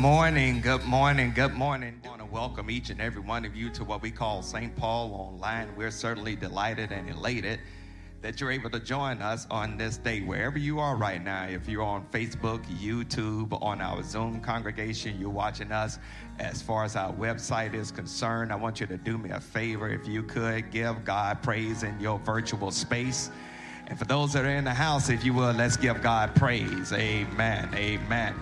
Morning, good morning, good morning. I want to welcome each and every one of you to what we call St. Paul Online. We're certainly delighted and elated that you're able to join us on this day, wherever you are right now. If you're on Facebook, YouTube, on our Zoom congregation, you're watching us. As far as our website is concerned, I want you to do me a favor. If you could give God praise in your virtual space. And for those that are in the house, if you will, let's give God praise. Amen. Amen.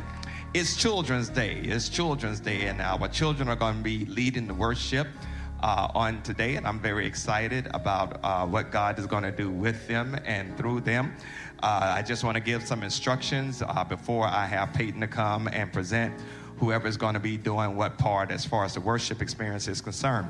It's Children's Day. It's Children's Day, and our children are going to be leading the worship uh, on today, and I'm very excited about uh, what God is going to do with them and through them. Uh, I just want to give some instructions uh, before I have Peyton to come and present whoever is going to be doing what part as far as the worship experience is concerned.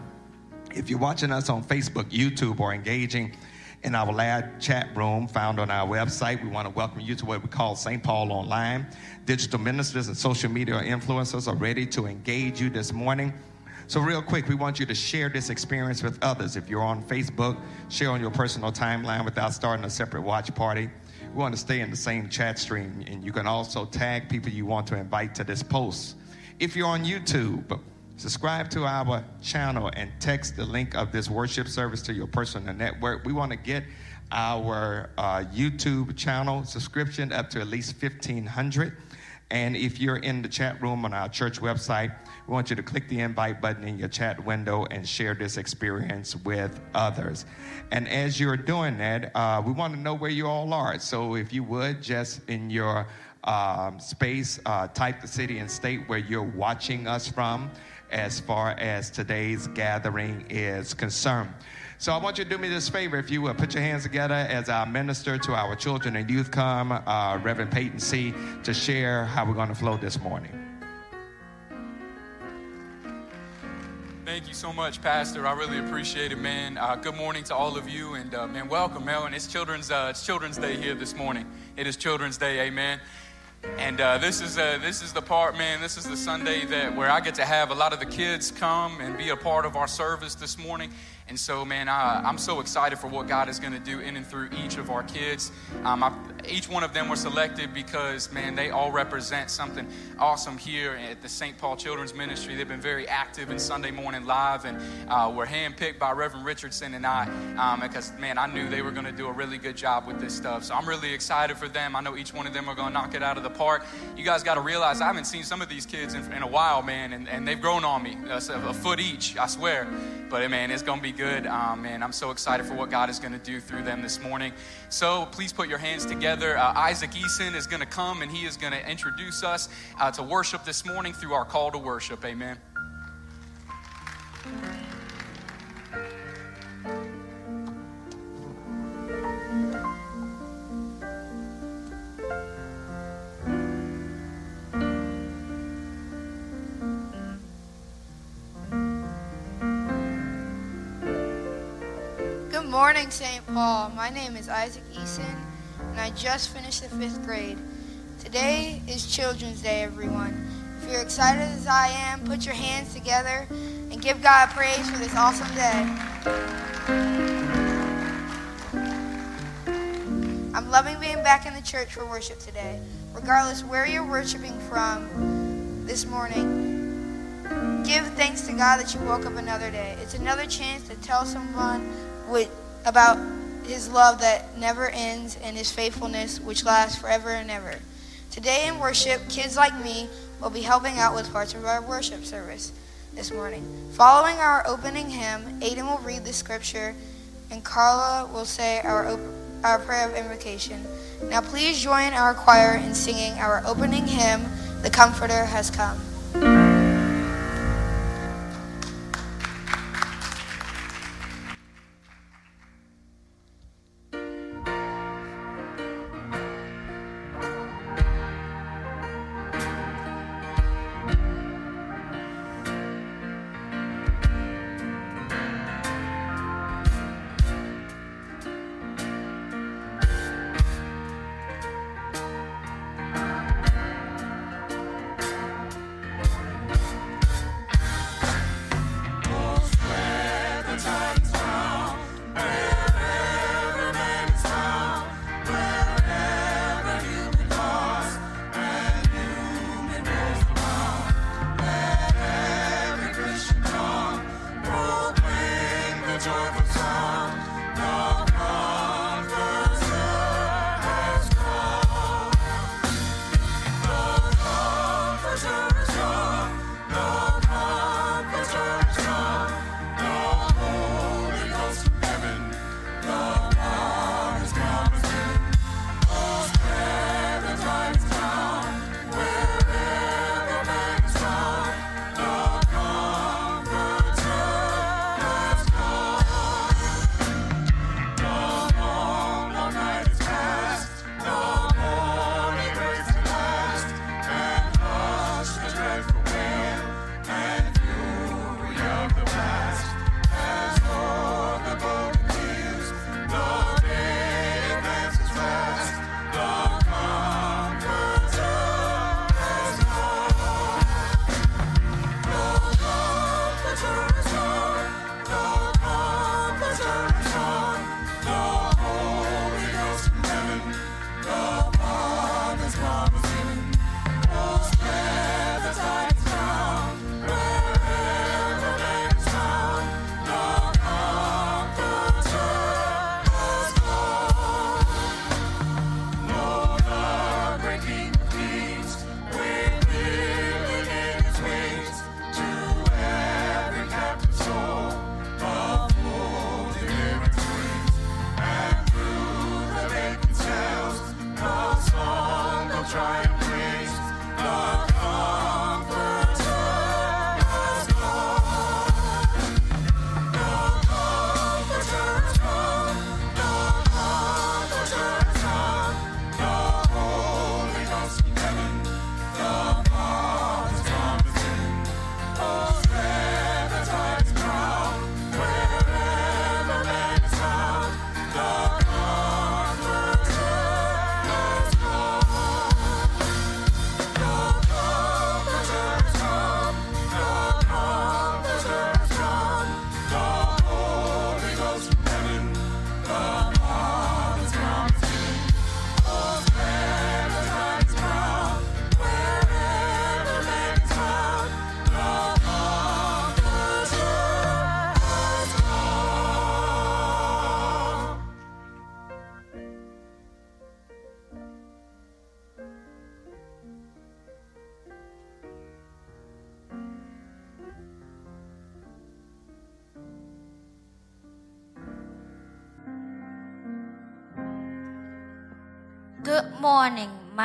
If you're watching us on Facebook, YouTube, or engaging in our live chat room found on our website. We want to welcome you to what we call St. Paul Online. Digital ministers and social media influencers are ready to engage you this morning. So, real quick, we want you to share this experience with others. If you're on Facebook, share on your personal timeline without starting a separate watch party. We want to stay in the same chat stream, and you can also tag people you want to invite to this post. If you're on YouTube, subscribe to our channel and text the link of this worship service to your personal network. We want to get our uh, YouTube channel subscription up to at least 1,500. And if you're in the chat room on our church website, we want you to click the invite button in your chat window and share this experience with others. And as you're doing that, uh, we want to know where you all are. So if you would, just in your um, space, uh, type the city and state where you're watching us from as far as today's gathering is concerned. So I want you to do me this favor, if you will, put your hands together as I minister to our children and youth come, uh, Reverend Peyton C., to share how we're going to flow this morning. Thank you so much, Pastor. I really appreciate it, man. Uh, good morning to all of you, and uh, man, welcome, Melvin. It's Children's uh, it's Children's Day here this morning. It is Children's Day, Amen. And uh, this is uh, this is the part, man. This is the Sunday that where I get to have a lot of the kids come and be a part of our service this morning. And so, man, I, am so excited for what God is going to do in and through each of our kids. Um, I, each one of them were selected because, man, they all represent something awesome here at the St. Paul Children's Ministry. They've been very active in Sunday Morning Live and uh, were handpicked by Reverend Richardson and I um, because, man, I knew they were going to do a really good job with this stuff. So I'm really excited for them. I know each one of them are going to knock it out of the park. You guys got to realize I haven't seen some of these kids in, in a while, man, and, and they've grown on me uh, a foot each, I swear. But, man, it's going to be good. Um, and I'm so excited for what God is going to do through them this morning. So please put your hands together. Uh, Isaac Eason is going to come and he is going to introduce us uh, to worship this morning through our call to worship. Amen. Morning, St. Paul. My name is Isaac Eason, and I just finished the fifth grade. Today is Children's Day, everyone. If you're excited as I am, put your hands together and give God praise for this awesome day. I'm loving being back in the church for worship today. Regardless where you're worshiping from this morning, give thanks to God that you woke up another day. It's another chance to tell someone what about his love that never ends and his faithfulness which lasts forever and ever. Today in worship, kids like me will be helping out with parts of our worship service this morning. Following our opening hymn, Aiden will read the scripture and Carla will say our, op- our prayer of invocation. Now please join our choir in singing our opening hymn, The Comforter Has Come.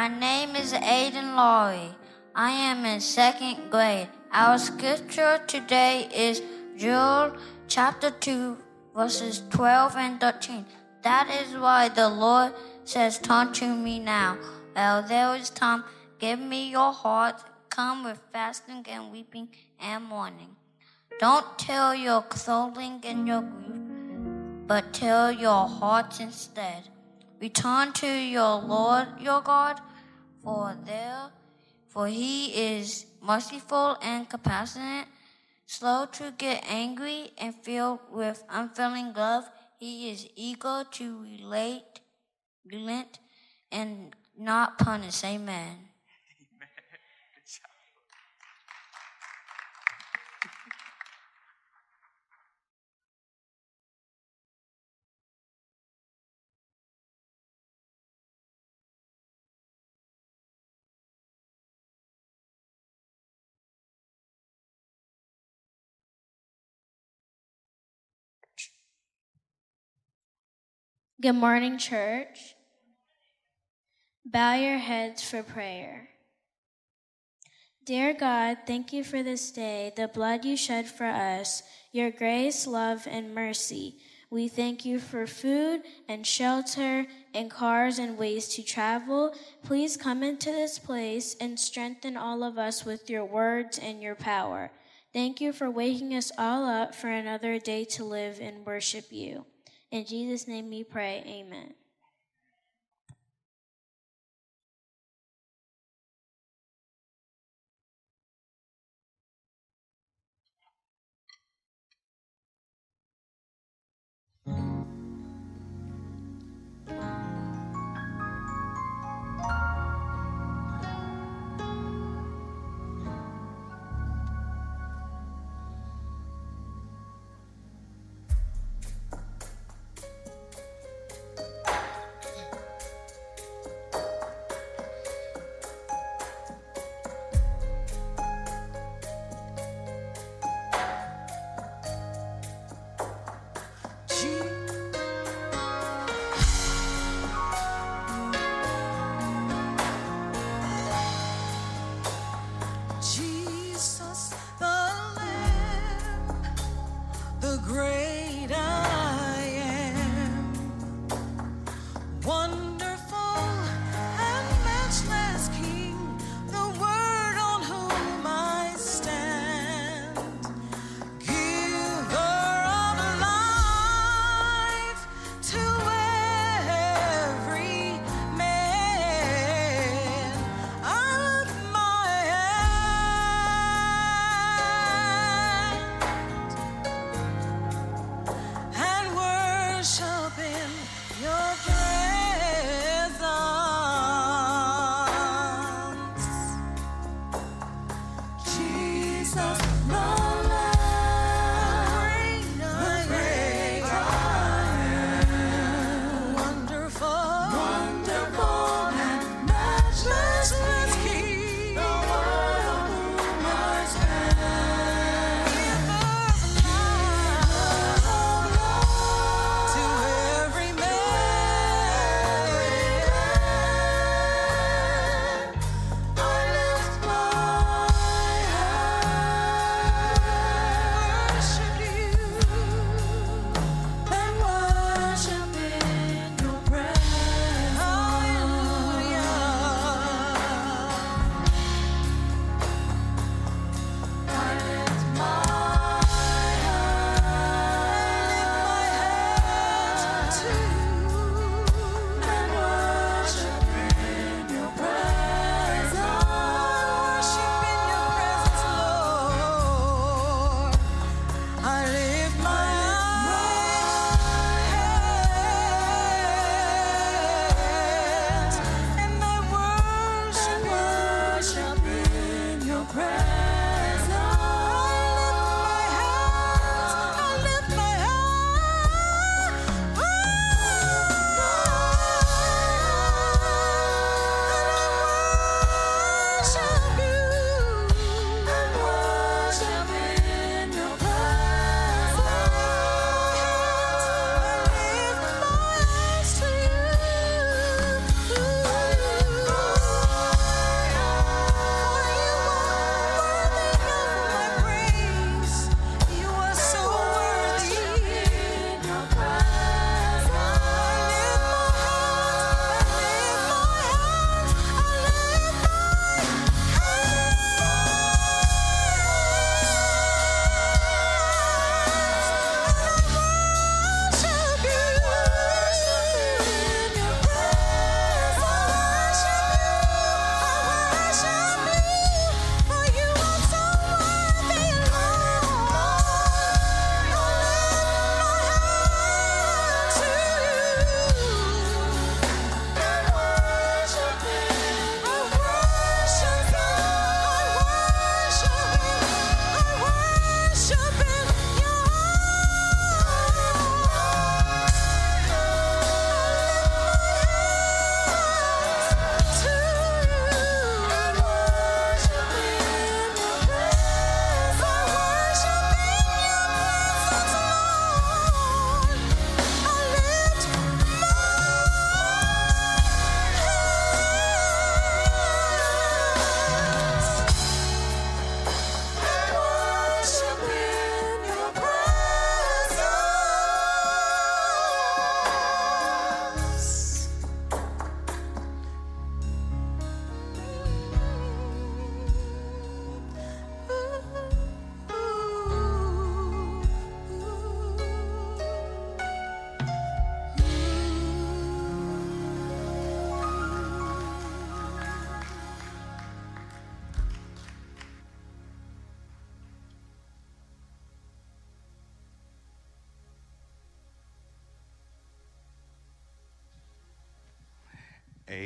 My name is Aiden Laurie. I am in second grade. Our scripture today is Joel chapter 2, verses 12 and 13. That is why the Lord says, Turn to me now. While there is time, give me your heart. Come with fasting and weeping and mourning. Don't tell your clothing and your grief, but tell your hearts instead. Return to your Lord your God, for there for he is merciful and compassionate, slow to get angry, and filled with unfailing love. He is eager to relate, relent, and not punish. Amen. Good morning, church. Bow your heads for prayer. Dear God, thank you for this day, the blood you shed for us, your grace, love, and mercy. We thank you for food and shelter and cars and ways to travel. Please come into this place and strengthen all of us with your words and your power. Thank you for waking us all up for another day to live and worship you. In Jesus' name we pray. Amen.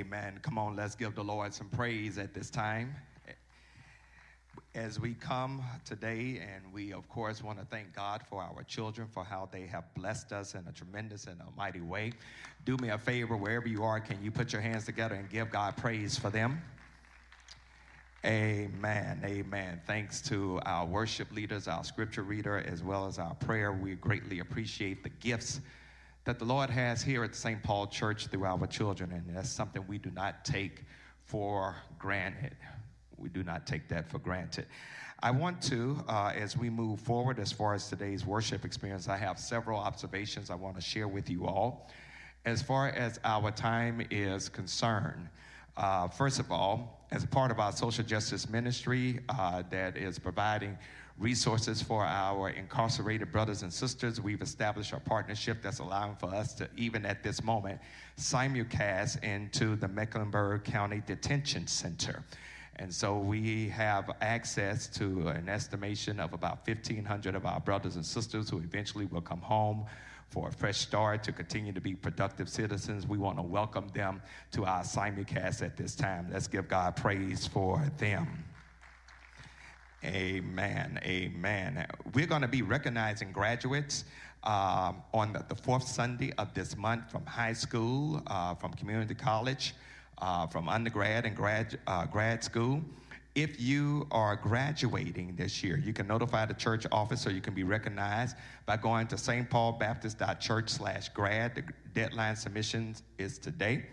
Amen. Come on, let's give the Lord some praise at this time. As we come today, and we, of course, want to thank God for our children, for how they have blessed us in a tremendous and a mighty way. Do me a favor, wherever you are, can you put your hands together and give God praise for them? Amen. Amen. Thanks to our worship leaders, our scripture reader, as well as our prayer. We greatly appreciate the gifts that the Lord has here at St. Paul Church through our children, and that's something we do not take for granted. We do not take that for granted. I want to, uh, as we move forward as far as today's worship experience, I have several observations I want to share with you all. As far as our time is concerned, uh, first of all, as part of our social justice ministry uh, that is providing resources for our incarcerated brothers and sisters, we've established a partnership that's allowing for us to, even at this moment, simulcast into the Mecklenburg County Detention Center. And so we have access to an estimation of about 1,500 of our brothers and sisters who eventually will come home for a fresh start to continue to be productive citizens. We want to welcome them to our simulcast at this time. Let's give God praise for them. Amen. Amen. We're going to be recognizing graduates um, on the, the, fourth Sunday of this month from high school, uh, from community college, uh, from undergrad and grad, uh, grad school. If you are graduating this year, you can notify the church office or you can be recognized by going to stpaulbaptist.church slash grad. The deadline submissions is today.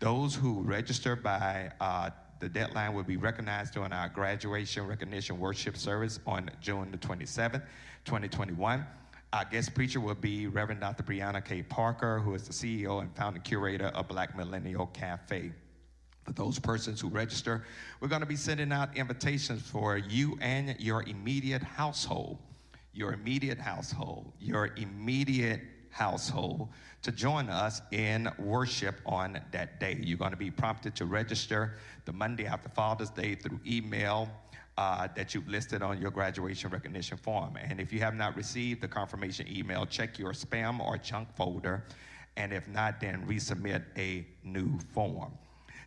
Those who register by uh, the deadline will be recognized during our graduation recognition worship service on June the 27th, 2021. Our guest preacher will be Reverend Dr. Brianna K. Parker, who is the CEO and founding curator of Black Millennial Cafe for those persons who register. We're going to be sending out invitations for you and your immediate household, your immediate household, your immediate household to join us in worship on that day. You're going to be prompted to register the Monday after Father's Day through email. Uh, that you've listed on your graduation recognition form. And if you have not received the confirmation email, check your spam or junk folder. And if not, then resubmit a new form.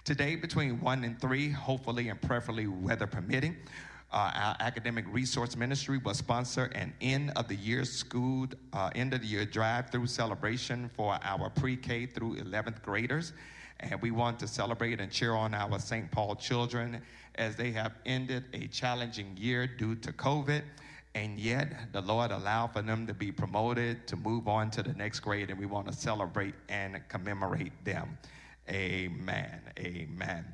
Today, between 1 and 3, hopefully and preferably weather permitting, uh, our academic resource ministry will sponsor an end of the year school, uh, end of the year drive through celebration for our pre K through 11th graders. And we want to celebrate and cheer on our St. Paul children as they have ended a challenging year due to COVID. And yet, the Lord allowed for them to be promoted to move on to the next grade, and we want to celebrate and commemorate them. Amen. Amen.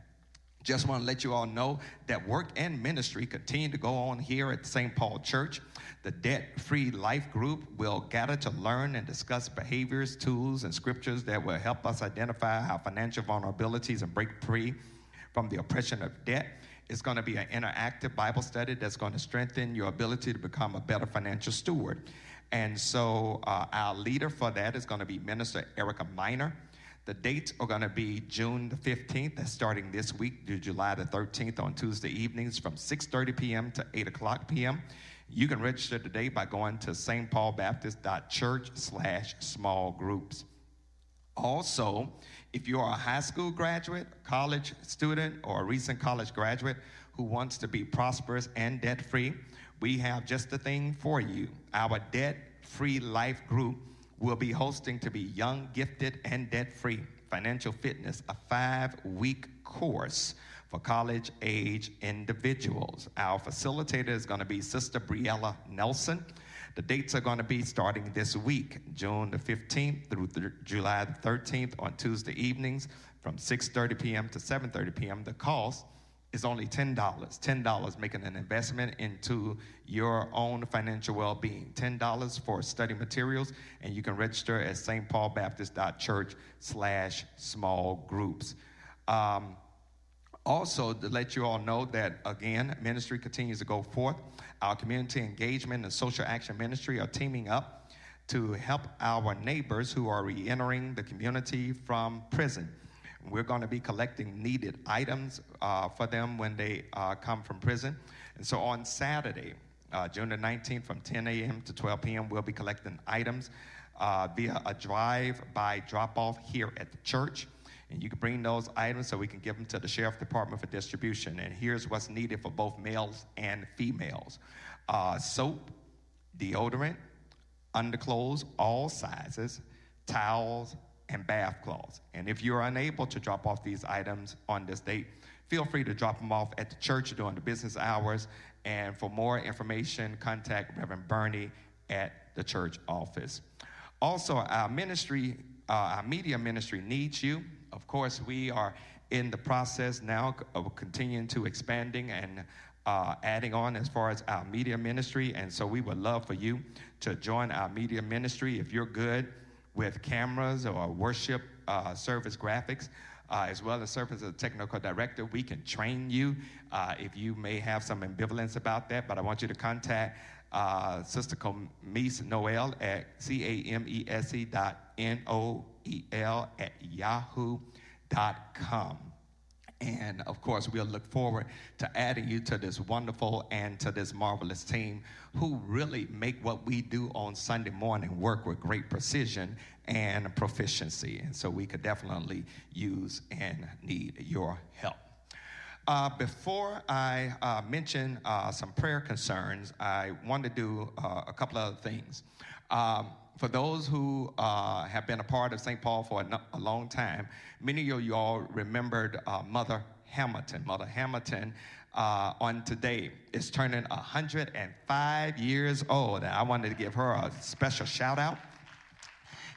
Just want to let you all know that work and ministry continue to go on here at St. Paul Church. The Debt Free Life Group will gather to learn and discuss behaviors, tools, and scriptures that will help us identify our financial vulnerabilities and break free from the oppression of debt. It's going to be an interactive Bible study that's going to strengthen your ability to become a better financial steward. And so, uh, our leader for that is going to be Minister Erica Miner. The dates are going to be June the 15th, that's starting this week, to July the 13th on Tuesday evenings from 6.30 p.m. to 8 o'clock p.m. You can register today by going to stpaulbaptist.church slash small groups. Also, if you are a high school graduate, college student, or a recent college graduate who wants to be prosperous and debt free, we have just the thing for you. Our debt free life group will be hosting to be young, gifted, and debt free financial fitness, a five week course for college age individuals. Our facilitator is going to be Sister Briella Nelson. The dates are going to be starting this week, June the 15th through th- July the 13th on Tuesday evenings from 6:30 p.m. to 7:30 p.m. The cost is only $10. $10 making an investment into your own financial well being. $10 for study materials, and you can register at stpaulbaptist.church slash small groups. Um, also, to let you all know that, again, ministry continues to go forth. Our community engagement and social action ministry are teaming up to help our neighbors who are re entering the community from prison. We're going to be collecting needed items uh, for them when they uh, come from prison. And so on Saturday, uh, June the 19th, from 10 a.m. to 12 p.m., we'll be collecting items uh, via a drive by drop off here at the church. And you can bring those items so we can give them to the sheriff department for distribution. And here's what's needed for both males and females uh, soap, deodorant, underclothes, all sizes, towels, and bath cloths. And if you're unable to drop off these items on this date, feel free to drop them off at the church during the business hours. And for more information, contact Reverend Bernie at the church office. Also, our ministry, uh, our media ministry needs you. Of course, we are in the process now of continuing to expanding and uh, adding on as far as our media ministry. And so we would love for you to join our media ministry if you're good with cameras or worship uh, service graphics. Uh, as well as service as a technical director, we can train you uh, if you may have some ambivalence about that. But I want you to contact uh, Sister Camise Noel at C A M E S E dot N O E L at yahoo dot com. And of course, we'll look forward to adding you to this wonderful and to this marvelous team who really make what we do on Sunday morning work with great precision and proficiency. And so we could definitely use and need your help. Uh, before I uh, mention uh, some prayer concerns, I want to do uh, a couple of things. Um, for those who uh, have been a part of St. Paul for a, a, long time, many of you all remembered uh, Mother Hamilton. Mother Hamilton uh, on today is turning 105 years old. And I wanted to give her a special shout out.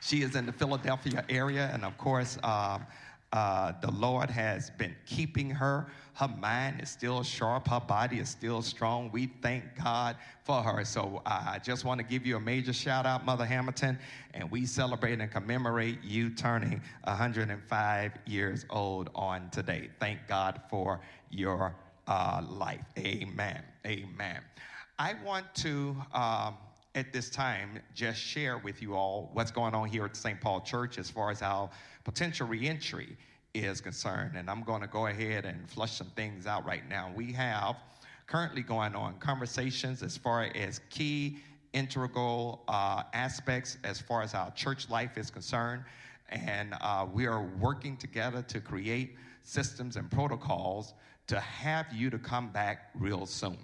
She is in the Philadelphia area, and of course, um, uh, the Lord has been keeping her. Her mind is still sharp. Her body is still strong. We thank God for her. So uh, I just want to give you a major shout out, Mother Hamilton, and we celebrate and commemorate you turning 105 years old on today. Thank God for your uh, life. Amen. Amen. I want to. Um, at this time, just share with you all what's going on here at St. Paul Church as far as our potential reentry is concerned. And I'm going to go ahead and flush some things out right now. We have currently going on conversations as far as key integral uh, aspects as far as our church life is concerned. And uh, we are working together to create systems and protocols to have you to come back real soon.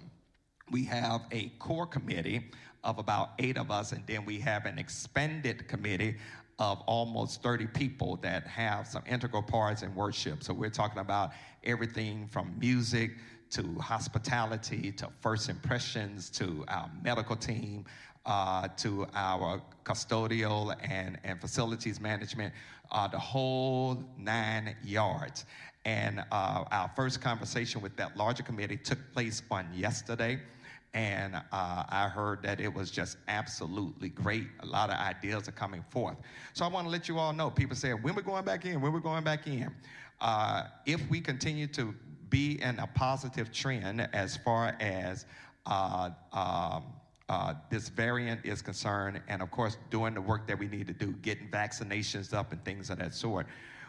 We have a core committee of about eight of us, and then we have an expanded committee of almost 30 people that have some integral parts in worship. So we're talking about everything from music to hospitality to first impressions to our medical team uh, to our custodial and, and facilities management, uh, the whole nine yards. And uh, our first conversation with that larger committee took place on yesterday and uh, I heard that it was just absolutely great. A lot of ideas are coming forth. So I want to let you all know. People say, when we're going back in, when we're going back in. Uh, if we continue to be in a positive trend as far as uh, um, uh, this variant is concerned, and of course, doing the work that we need to do, getting vaccinations up and things of that sort,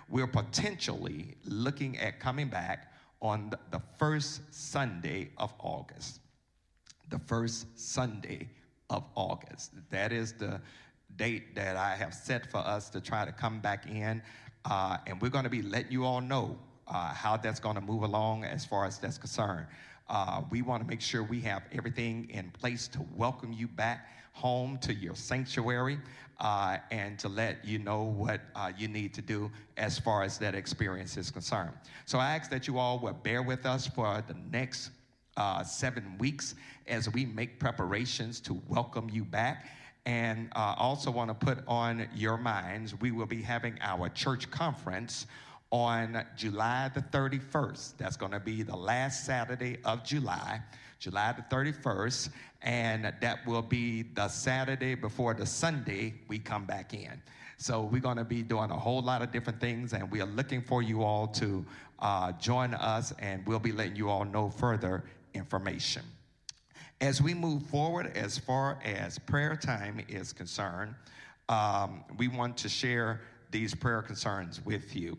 we're potentially looking at coming back on the first Sunday of August the first Sunday of August. That is the date that I have set for us to try to come back in. Uh, and we're going to be letting you all know uh, how that's going to move along as far as that's concerned. Uh, we want to make sure we have everything in place to welcome you back home to your sanctuary uh, and to let you know what uh, you need to do as far as that experience is concerned. So I ask that you all will bear with us for the next uh, seven weeks as we make preparations to welcome you back. And uh, also want to put on your minds, we will be having our church conference on July the 31st. That's going to be the last Saturday of July, July the 31st. And that will be the Saturday before the Sunday we come back in. So we're going to be doing a whole lot of different things, and we are looking for you all to uh, join us, and we'll be letting you all know further information. As we move forward, as far as prayer time is concerned, um, we want to share these prayer concerns with you.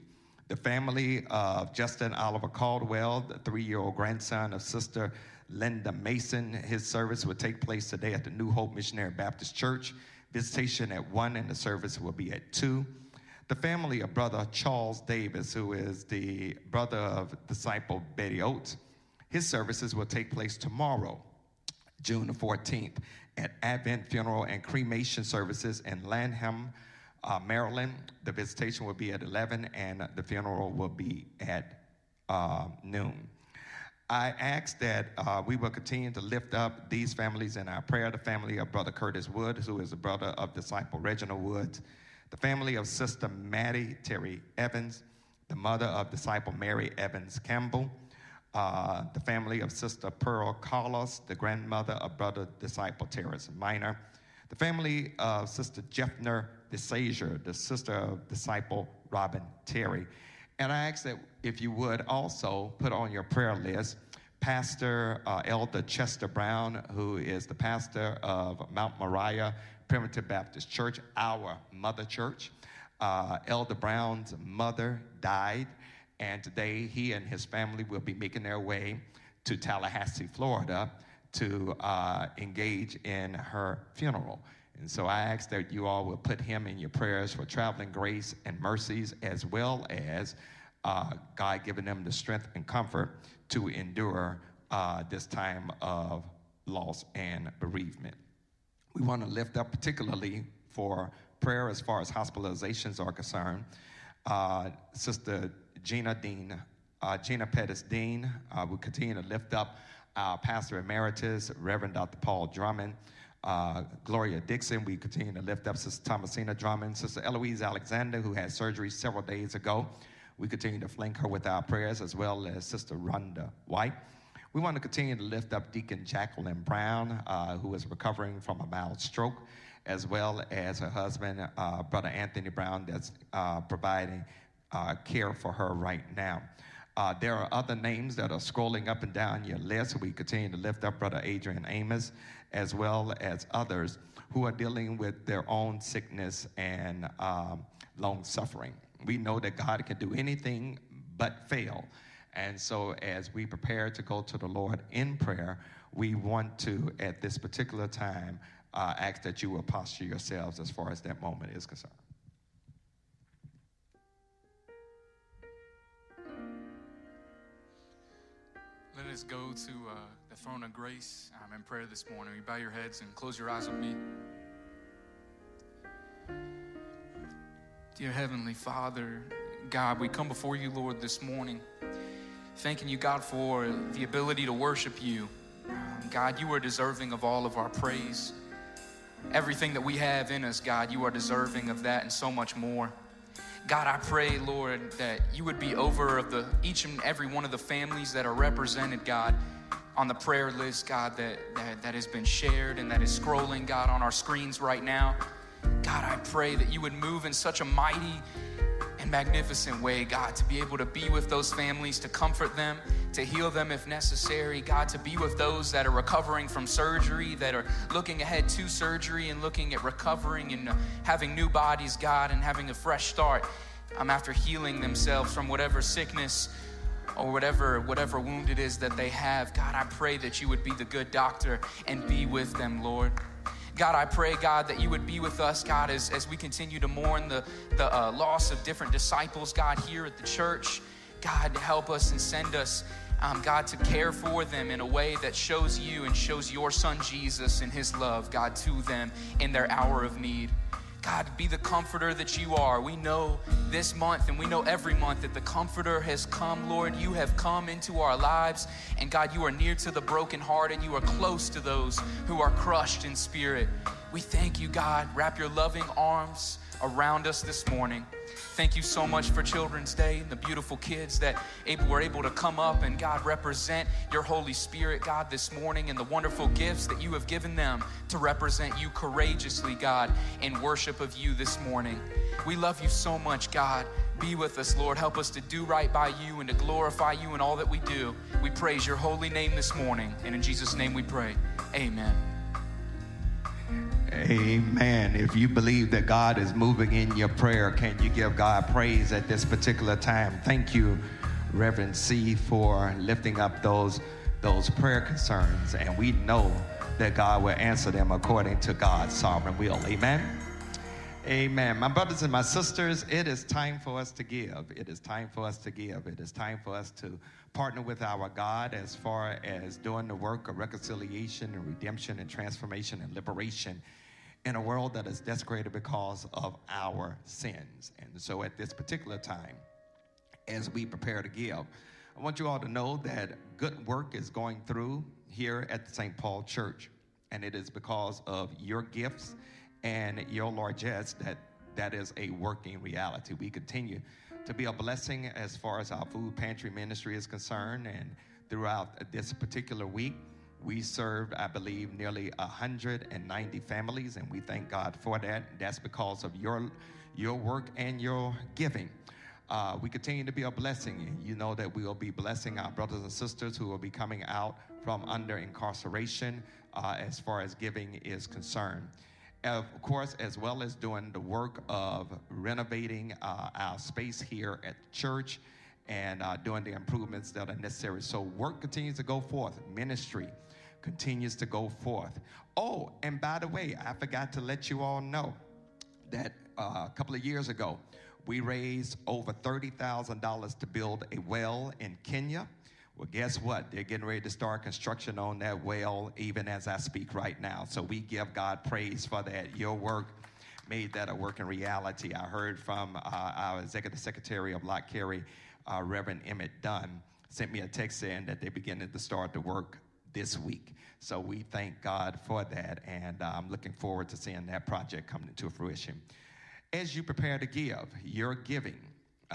The family of Justin Oliver Caldwell, the three year old grandson of Sister Linda Mason, his service will take place today at the New Hope Missionary Baptist Church. Visitation at 1 and the service will be at 2. The family of brother Charles Davis, who is the brother of disciple Betty Oates, his services will take place tomorrow, June the 14th, at Advent Funeral and Cremation Services in Lanham, uh, Maryland. The visitation will be at 11 and the funeral will be at uh, noon. I ask that uh, we will continue to lift up these families in our prayer. The family of Brother Curtis Woods, who is the brother of disciple Reginald Woods, the family of Sister Maddie Terry Evans, the mother of disciple Mary Evans Campbell, uh, the family of Sister Pearl Carlos, the grandmother of Brother Disciple Terrence Minor, the family of Sister Jeffner DeSager, the sister of Disciple Robin Terry. And I ask that if you would also put on your prayer list Pastor uh, Elder Chester Brown, who is the pastor of Mount Moriah Primitive Baptist Church, our mother church. Uh, Elder Brown's mother died and today, he and his family will be making their way to Tallahassee, Florida, to uh, engage in her funeral. And so I ask that you all will put him in your prayers for traveling grace and mercies, as well as uh, God giving them the strength and comfort to endure uh, this time of loss and bereavement. We want to lift up, particularly for prayer as far as hospitalizations are concerned, uh, Sister Gina Dean, uh, Gina Pettis Dean. Uh, we continue to lift up our Pastor Emeritus, Reverend Dr. Paul Drummond. Uh, Gloria Dixon, we continue to lift up Sister Thomasina Drummond, Sister Eloise Alexander, who had surgery several days ago. We continue to flank her with our prayers, as well as Sister Rhonda White. We want to continue to lift up Deacon Jacqueline Brown, uh, who is recovering from a mild stroke, as well as her husband, uh, Brother Anthony Brown, that's uh, providing uh, care for her right now. Uh, there are other names that are scrolling up and down your list. We continue to lift up Brother Adrian Amos, as well as others who are dealing with their own sickness and um, long suffering. We know that God can do anything but fail. And so, as we prepare to go to the Lord in prayer, we want to, at this particular time, uh, ask that you will posture yourselves as far as that moment is concerned. Let us go to uh, the throne of grace um, in prayer this morning. You bow your heads and close your eyes with me. Dear Heavenly Father, God, we come before you, Lord, this morning, thanking you, God, for the ability to worship you. Um, God, you are deserving of all of our praise. Everything that we have in us, God, you are deserving of that and so much more. God, I pray, Lord, that you would be over of the each and every one of the families that are represented, God, on the prayer list, God, that, that, that has been shared and that is scrolling, God, on our screens right now. God, I pray that you would move in such a mighty magnificent way, God, to be able to be with those families, to comfort them, to heal them if necessary. God, to be with those that are recovering from surgery, that are looking ahead to surgery and looking at recovering and having new bodies, God, and having a fresh start um, after healing themselves from whatever sickness or whatever whatever wound it is that they have. God, I pray that you would be the good doctor and be with them, Lord. God, I pray, God, that you would be with us, God, as, as we continue to mourn the, the uh, loss of different disciples, God, here at the church. God, help us and send us, um, God, to care for them in a way that shows you and shows your son Jesus and his love, God, to them in their hour of need. God, be the comforter that you are. We know this month and we know every month that the comforter has come, Lord. You have come into our lives. And God, you are near to the brokenhearted. You are close to those who are crushed in spirit. We thank you, God. Wrap your loving arms around us this morning. Thank you so much for Children's Day and the beautiful kids that able, were able to come up and God represent your Holy Spirit, God, this morning and the wonderful gifts that you have given them to represent you courageously, God, in worship of you this morning. We love you so much, God. Be with us, Lord. Help us to do right by you and to glorify you in all that we do. We praise your holy name this morning. And in Jesus' name we pray. Amen. Amen. If you believe that God is moving in your prayer, can you give God praise at this particular time? Thank you, Reverend C, for lifting up those, those prayer concerns. And we know that God will answer them according to God's sovereign will. Amen. Amen. My brothers and my sisters, it is time for us to give. It is time for us to give. It is time for us to partner with our God as far as doing the work of reconciliation and redemption and transformation and liberation in a world that is desecrated because of our sins. And so at this particular time, as we prepare to give, I want you all to know that good work is going through here at the St. Paul Church. And it is because of your gifts and your largesse that that is a working reality. We continue to be a blessing as far as our food pantry ministry is concerned. And throughout this particular week, we served, I believe, nearly 190 families, and we thank God for that. That's because of your, your work and your giving. Uh, we continue to be a blessing. You know that we will be blessing our brothers and sisters who will be coming out from under incarceration uh, as far as giving is concerned. Of course, as well as doing the work of renovating uh, our space here at the church and uh, doing the improvements that are necessary. So, work continues to go forth. Ministry continues to go forth. Oh, and by the way, I forgot to let you all know that uh, a couple of years ago, we raised over $30,000 to build a well in Kenya. Well, guess what? They're getting ready to start construction on that well even as I speak right now. So we give God praise for that. Your work made that a working reality. I heard from uh, our executive secretary of Lott Carey, uh, Reverend Emmett Dunn, sent me a text saying that they're beginning to start the work this week. So we thank God for that, and uh, I'm looking forward to seeing that project come into fruition. As you prepare to give, your giving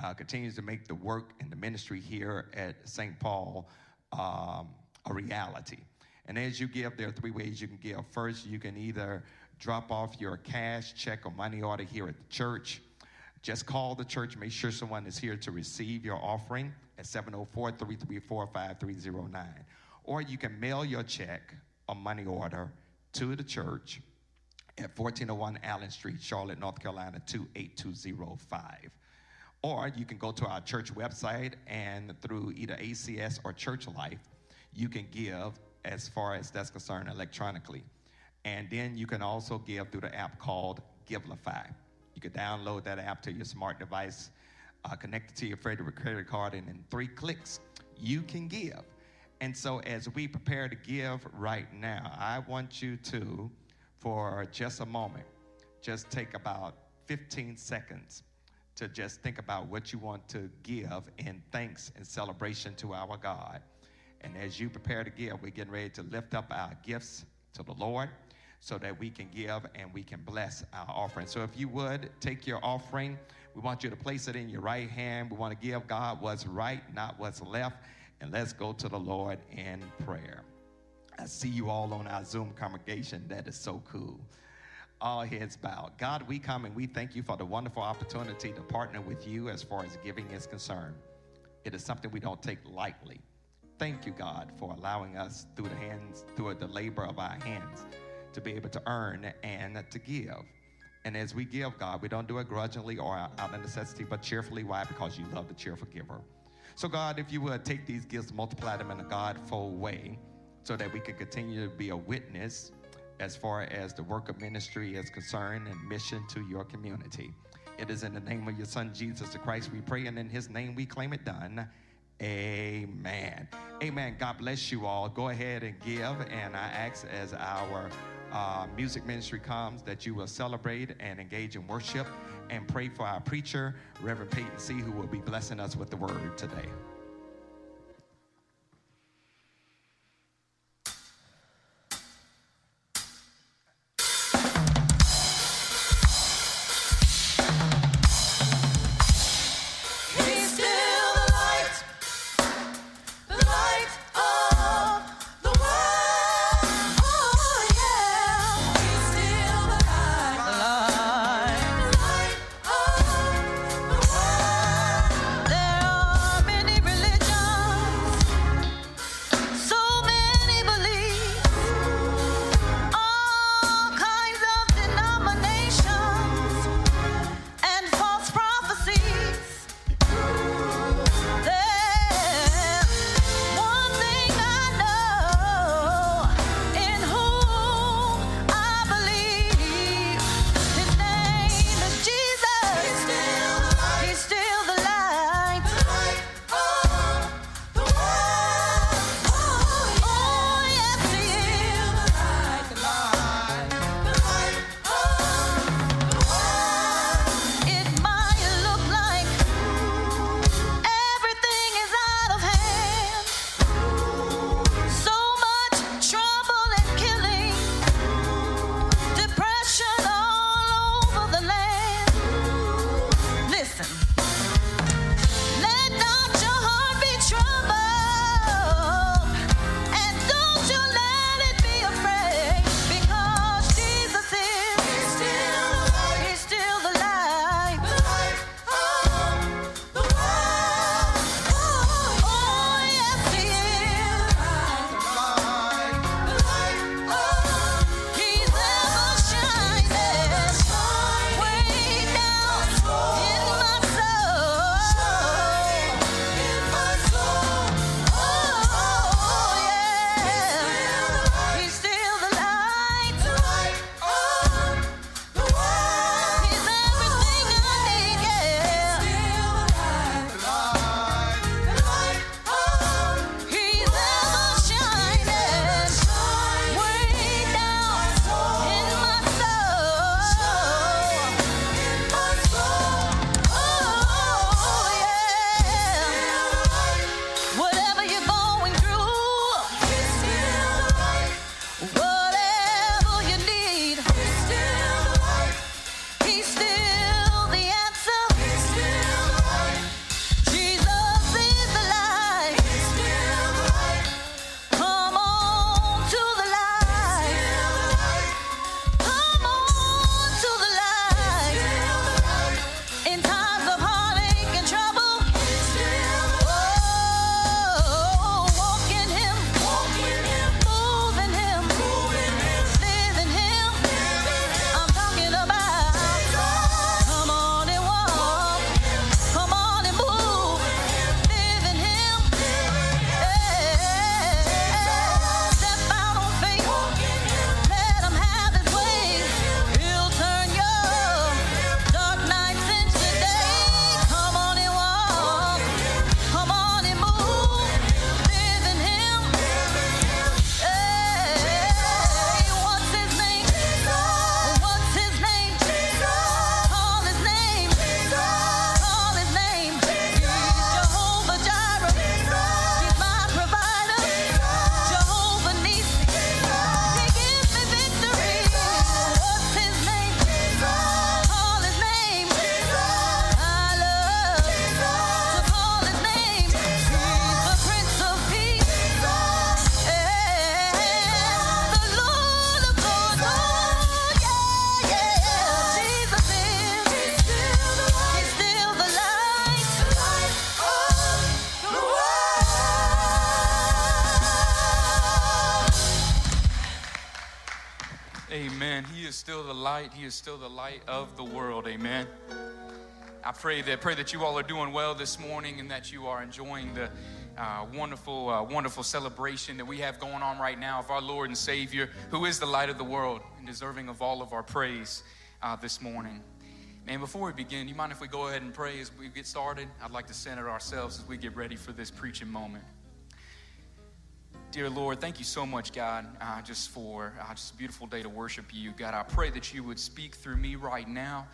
uh, continues to make the work and the ministry here at St. Paul um, a reality. And as you give, there are three ways you can give. First, you can either drop off your cash, check, or money order here at the church. Just call the church, make sure someone is here to receive your offering at 704 334 5309. Or you can mail your check or money order to the church at 1401 Allen Street, Charlotte, North Carolina 28205. Or you can go to our church website and through either ACS or Church Life, you can give as far as that's concerned electronically. And then you can also give through the app called Givelify. You can download that app to your smart device, uh, connect it to your favorite credit card, and in three clicks, you can give. And so, as we prepare to give right now, I want you to, for just a moment, just take about 15 seconds to just think about what you want to give in thanks and celebration to our God. And as you prepare to give, we're getting ready to lift up our gifts to the Lord so that we can give and we can bless our offering. So if you would take your offering, we want you to place it in your right hand. We want to give God what's right, not what's left. And let's go to the Lord in prayer. I see you all on our Zoom congregation. That is so cool all heads bowed. God, we come and we thank you for the wonderful opportunity to partner with you as far as giving is concerned. It is something we don't take lightly. Thank you, God, for allowing us through the hands, through the labor of our hands, to be able to earn and to give. And as we give, God, we don't do it grudgingly or out of necessity, but cheerfully. Why? Because you love the cheerful giver. So, God, if you would take these gifts, multiply them in a Godful way, so that we can continue to be a witness as far as the work of ministry is concerned and mission to your community. It is in the name of your Son, Jesus the Christ, we pray, and in his name we claim it done. Amen. Amen. God bless you all. Go ahead and give. And I ask as our uh, music ministry comes that you will celebrate and engage in worship and pray for our preacher, Reverend Peyton C., who will be blessing us with the word today. Light of the world. Amen. I pray that pray that you all are doing well this morning and that you are enjoying the uh, wonderful, uh, wonderful celebration that we have going on right now of our Lord and Savior, who is the light of the world and deserving of all of our praise uh, this morning. Man, before we begin, you mind if we go ahead and pray as we get started? I'd like to center ourselves as we get ready for this preaching moment. Dear Lord, thank you so much, God, uh, just for uh, just a beautiful day to worship you. God, I pray that you would speak through me right now.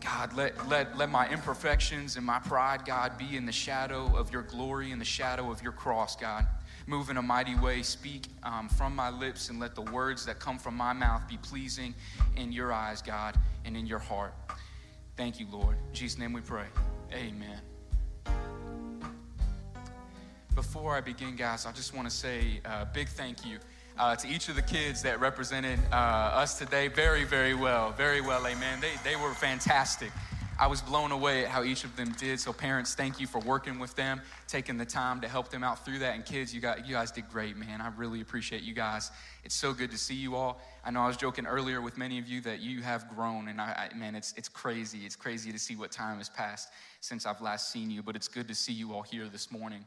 God, let, let, let my imperfections and my pride, God, be in the shadow of your glory, in the shadow of your cross, God. Move in a mighty way, speak um, from my lips, and let the words that come from my mouth be pleasing in your eyes, God, and in your heart. Thank you, Lord. In Jesus' name we pray. Amen. Before I begin, guys, I just want to say a big thank you uh, to each of the kids that represented uh, us today very, very well. Very well, amen. They, they were fantastic. I was blown away at how each of them did. So, parents, thank you for working with them, taking the time to help them out through that. And kids, you, got, you guys did great, man. I really appreciate you guys. It's so good to see you all. I know I was joking earlier with many of you that you have grown, and I, I man, it's, it's crazy. It's crazy to see what time has passed since I've last seen you, but it's good to see you all here this morning.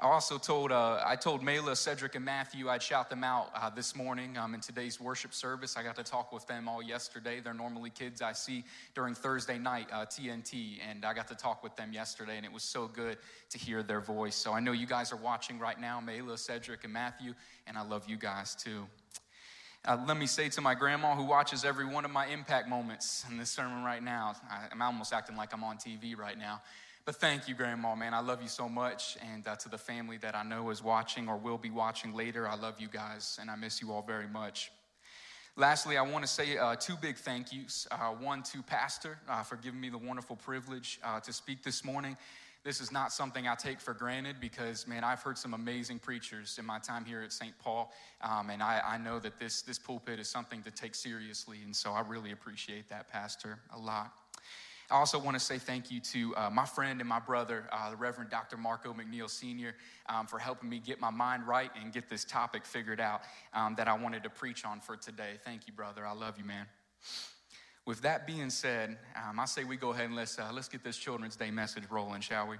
I also told, uh, I told Mela, Cedric, and Matthew I'd shout them out uh, this morning um, in today's worship service. I got to talk with them all yesterday. They're normally kids I see during Thursday night, uh, TNT, and I got to talk with them yesterday, and it was so good to hear their voice. So I know you guys are watching right now, Mela, Cedric, and Matthew, and I love you guys too. Uh, let me say to my grandma who watches every one of my impact moments in this sermon right now, I, I'm almost acting like I'm on TV right now. But thank you, Grandma, man. I love you so much. And uh, to the family that I know is watching or will be watching later, I love you guys and I miss you all very much. Lastly, I want to say uh, two big thank yous. Uh, one to Pastor uh, for giving me the wonderful privilege uh, to speak this morning. This is not something I take for granted because, man, I've heard some amazing preachers in my time here at St. Paul, um, and I, I know that this, this pulpit is something to take seriously, and so I really appreciate that, Pastor, a lot. I also want to say thank you to uh, my friend and my brother, uh, the Reverend Dr. Marco McNeil Sr., um, for helping me get my mind right and get this topic figured out um, that I wanted to preach on for today. Thank you, brother. I love you, man. With that being said, um, I say we go ahead and let's, uh, let's get this Children's Day message rolling, shall we?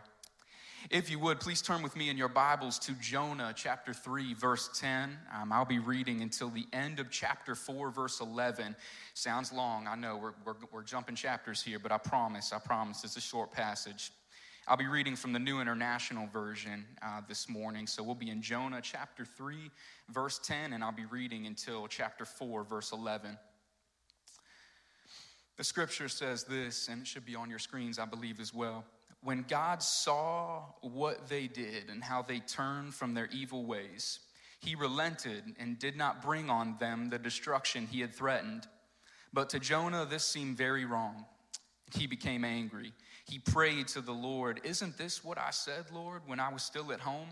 If you would, please turn with me in your Bibles to Jonah chapter 3, verse 10. Um, I'll be reading until the end of chapter 4, verse 11. Sounds long, I know. We're, we're, we're jumping chapters here, but I promise, I promise, it's a short passage. I'll be reading from the New International Version uh, this morning. So we'll be in Jonah chapter 3, verse 10, and I'll be reading until chapter 4, verse 11. The scripture says this, and it should be on your screens, I believe, as well when God saw what they did and how they turned from their evil ways, he relented and did not bring on them the destruction he had threatened. But to Jonah, this seemed very wrong. He became angry. He prayed to the Lord, Isn't this what I said, Lord, when I was still at home?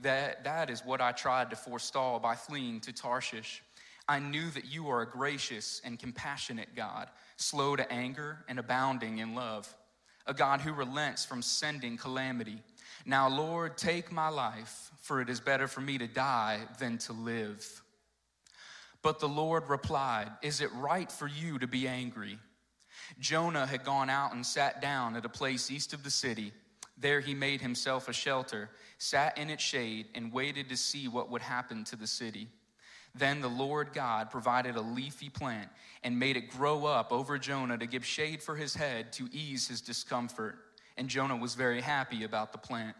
That, that is what I tried to forestall by fleeing to Tarshish. I knew that you are a gracious and compassionate God, slow to anger and abounding in love a God who relents from sending calamity. Now, Lord, take my life, for it is better for me to die than to live. But the Lord replied, Is it right for you to be angry? Jonah had gone out and sat down at a place east of the city. There he made himself a shelter, sat in its shade, and waited to see what would happen to the city. Then the Lord God provided a leafy plant and made it grow up over Jonah to give shade for his head to ease his discomfort. And Jonah was very happy about the plant.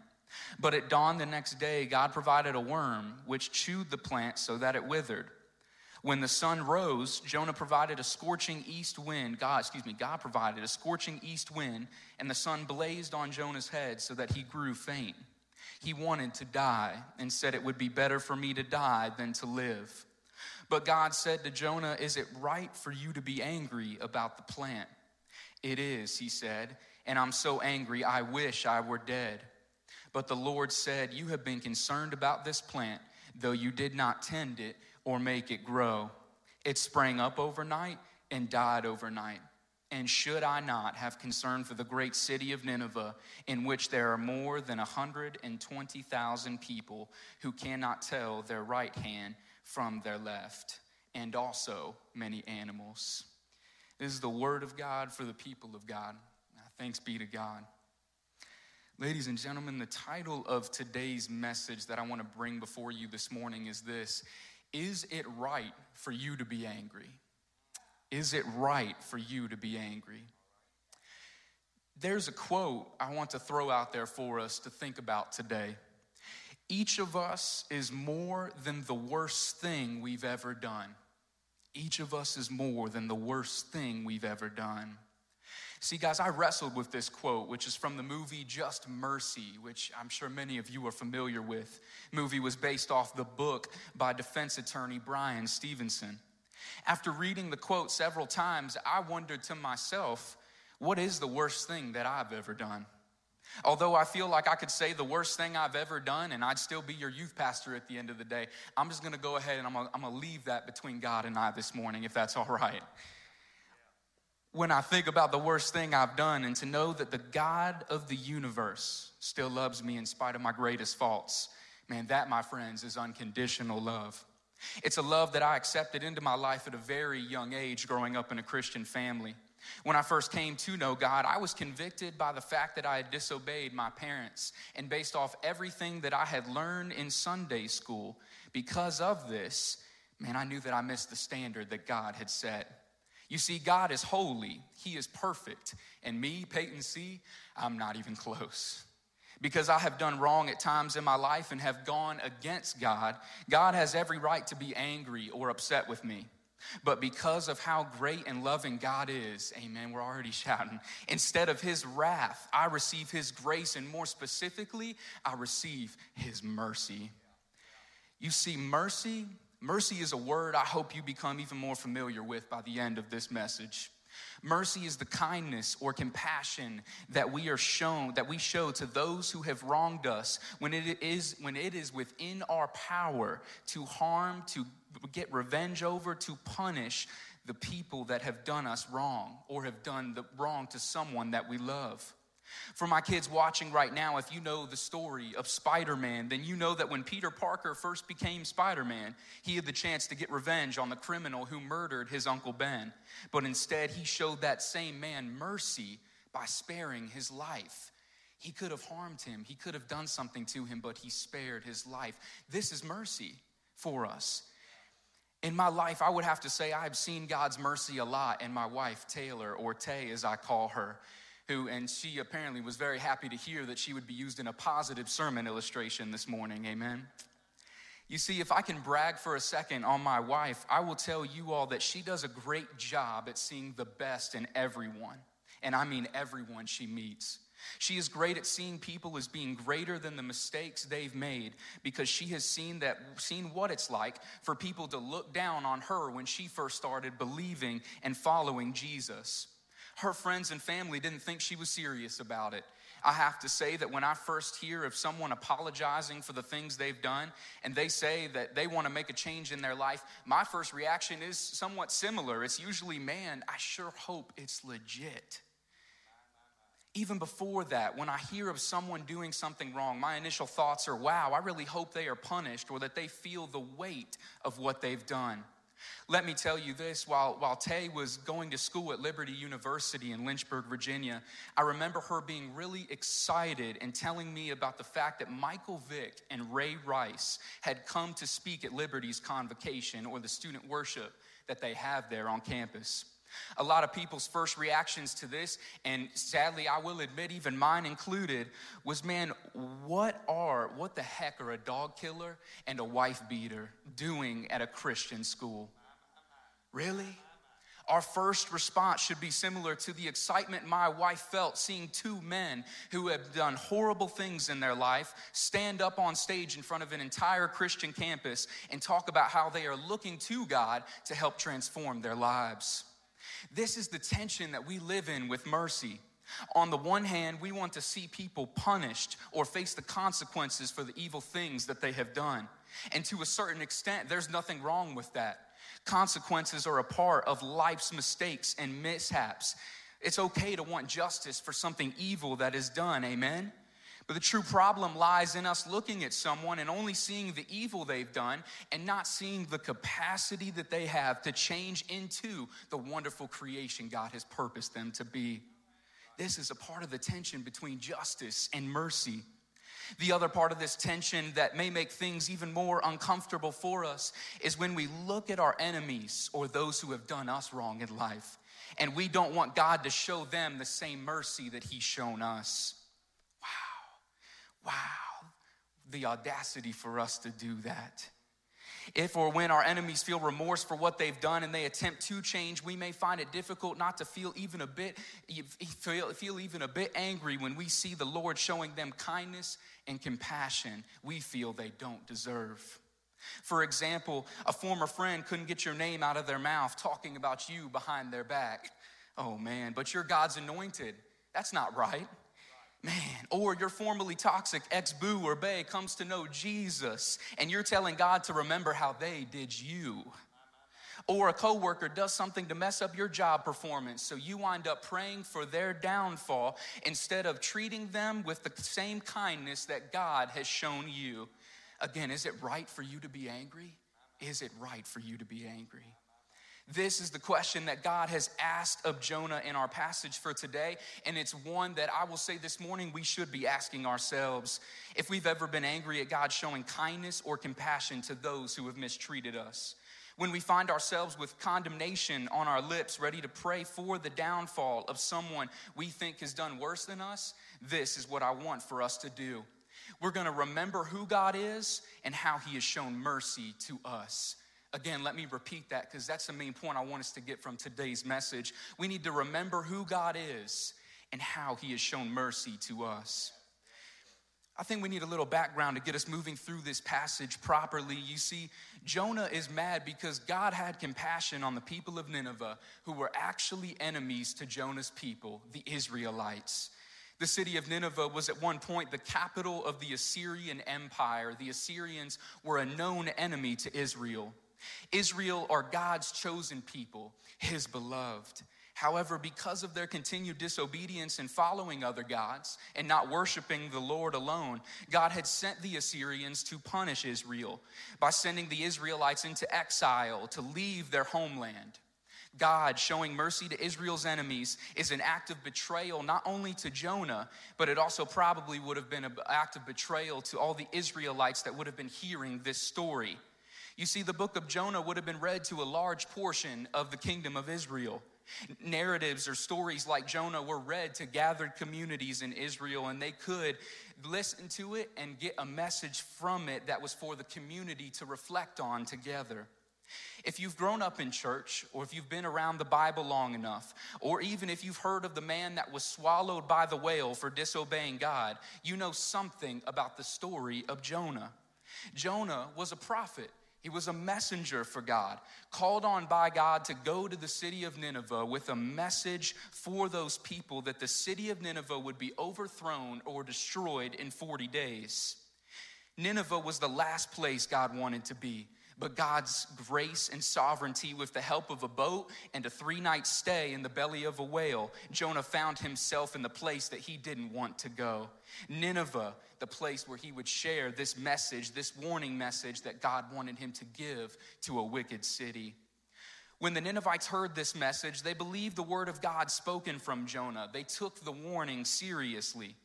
But at dawn the next day, God provided a worm which chewed the plant so that it withered. When the sun rose, Jonah provided a scorching east wind. God, excuse me, God provided a scorching east wind, and the sun blazed on Jonah's head so that he grew faint. He wanted to die and said, It would be better for me to die than to live. But God said to Jonah, Is it right for you to be angry about the plant? It is, he said, and I'm so angry, I wish I were dead. But the Lord said, You have been concerned about this plant, though you did not tend it or make it grow. It sprang up overnight and died overnight. And should I not have concern for the great city of Nineveh, in which there are more than 120,000 people who cannot tell their right hand from their left? and also many animals. This is the word of God for the people of God. Ah, thanks be to God. Ladies and gentlemen, the title of today's message that I want to bring before you this morning is this Is it right for you to be angry? Is it right for you to be angry? There's a quote I want to throw out there for us to think about today. Each of us is more than the worst thing we've ever done. Each of us is more than the worst thing we've ever done. See, guys, I wrestled with this quote, which is from the movie Just Mercy, which I'm sure many of you are familiar with. The movie was based off the book by defense attorney Bryan Stevenson. After reading the quote several times, I wondered to myself, what is the worst thing that I've ever done? Although I feel like I could say the worst thing I've ever done and I'd still be your youth pastor at the end of the day, I'm just gonna go ahead and I'm gonna, I'm gonna leave that between God and I this morning, if that's all right. When I think about the worst thing I've done and to know that the God of the universe still loves me in spite of my greatest faults, man, that, my friends, is unconditional love. It's a love that I accepted into my life at a very young age growing up in a Christian family. When I first came to know God, I was convicted by the fact that I had disobeyed my parents. And based off everything that I had learned in Sunday school, because of this, man, I knew that I missed the standard that God had set. You see, God is holy, He is perfect. And me, Peyton C., I'm not even close. Because I have done wrong at times in my life and have gone against God, God has every right to be angry or upset with me. But because of how great and loving God is, amen, we're already shouting. Instead of his wrath, I receive his grace, and more specifically, I receive his mercy. You see, mercy, mercy is a word I hope you become even more familiar with by the end of this message. Mercy is the kindness or compassion that we are shown, that we show to those who have wronged us when it is, when it is within our power to harm, to get revenge over, to punish the people that have done us wrong or have done the wrong to someone that we love. For my kids watching right now, if you know the story of Spider Man, then you know that when Peter Parker first became Spider Man, he had the chance to get revenge on the criminal who murdered his Uncle Ben. But instead, he showed that same man mercy by sparing his life. He could have harmed him, he could have done something to him, but he spared his life. This is mercy for us. In my life, I would have to say I've seen God's mercy a lot in my wife, Taylor, or Tay as I call her who, and she apparently was very happy to hear that she would be used in a positive sermon illustration this morning. Amen. You see, if I can brag for a second on my wife, I will tell you all that she does a great job at seeing the best in everyone. And I mean everyone she meets. She is great at seeing people as being greater than the mistakes they've made because she has seen that seen what it's like for people to look down on her when she first started believing and following Jesus. Her friends and family didn't think she was serious about it. I have to say that when I first hear of someone apologizing for the things they've done and they say that they want to make a change in their life, my first reaction is somewhat similar. It's usually, man, I sure hope it's legit. Even before that, when I hear of someone doing something wrong, my initial thoughts are, wow, I really hope they are punished or that they feel the weight of what they've done. Let me tell you this while, while Tay was going to school at Liberty University in Lynchburg, Virginia, I remember her being really excited and telling me about the fact that Michael Vick and Ray Rice had come to speak at Liberty's convocation or the student worship that they have there on campus. A lot of people's first reactions to this, and sadly, I will admit, even mine included, was man, what are, what the heck are a dog killer and a wife beater doing at a Christian school? Really? Our first response should be similar to the excitement my wife felt seeing two men who have done horrible things in their life stand up on stage in front of an entire Christian campus and talk about how they are looking to God to help transform their lives. This is the tension that we live in with mercy. On the one hand, we want to see people punished or face the consequences for the evil things that they have done. And to a certain extent, there's nothing wrong with that. Consequences are a part of life's mistakes and mishaps. It's okay to want justice for something evil that is done, amen? But the true problem lies in us looking at someone and only seeing the evil they've done and not seeing the capacity that they have to change into the wonderful creation God has purposed them to be. This is a part of the tension between justice and mercy. The other part of this tension that may make things even more uncomfortable for us is when we look at our enemies or those who have done us wrong in life, and we don't want God to show them the same mercy that He's shown us. Wow, the audacity for us to do that. If or when our enemies feel remorse for what they've done and they attempt to change, we may find it difficult not to feel even a bit feel, feel even a bit angry when we see the Lord showing them kindness and compassion we feel they don't deserve. For example, a former friend couldn't get your name out of their mouth talking about you behind their back. Oh man, but you're God's anointed. That's not right. Man, or your formerly toxic ex boo or bae comes to know Jesus and you're telling God to remember how they did you. Or a coworker does something to mess up your job performance, so you wind up praying for their downfall instead of treating them with the same kindness that God has shown you. Again, is it right for you to be angry? Is it right for you to be angry? This is the question that God has asked of Jonah in our passage for today, and it's one that I will say this morning we should be asking ourselves if we've ever been angry at God showing kindness or compassion to those who have mistreated us. When we find ourselves with condemnation on our lips, ready to pray for the downfall of someone we think has done worse than us, this is what I want for us to do. We're gonna remember who God is and how He has shown mercy to us. Again, let me repeat that because that's the main point I want us to get from today's message. We need to remember who God is and how He has shown mercy to us. I think we need a little background to get us moving through this passage properly. You see, Jonah is mad because God had compassion on the people of Nineveh who were actually enemies to Jonah's people, the Israelites. The city of Nineveh was at one point the capital of the Assyrian Empire. The Assyrians were a known enemy to Israel. Israel are God's chosen people, his beloved. However, because of their continued disobedience and following other gods and not worshiping the Lord alone, God had sent the Assyrians to punish Israel by sending the Israelites into exile to leave their homeland. God showing mercy to Israel's enemies is an act of betrayal not only to Jonah, but it also probably would have been an act of betrayal to all the Israelites that would have been hearing this story. You see, the book of Jonah would have been read to a large portion of the kingdom of Israel. Narratives or stories like Jonah were read to gathered communities in Israel, and they could listen to it and get a message from it that was for the community to reflect on together. If you've grown up in church, or if you've been around the Bible long enough, or even if you've heard of the man that was swallowed by the whale for disobeying God, you know something about the story of Jonah. Jonah was a prophet. He was a messenger for God, called on by God to go to the city of Nineveh with a message for those people that the city of Nineveh would be overthrown or destroyed in 40 days. Nineveh was the last place God wanted to be. But God's grace and sovereignty, with the help of a boat and a three night stay in the belly of a whale, Jonah found himself in the place that he didn't want to go. Nineveh, the place where he would share this message, this warning message that God wanted him to give to a wicked city. When the Ninevites heard this message, they believed the word of God spoken from Jonah. They took the warning seriously.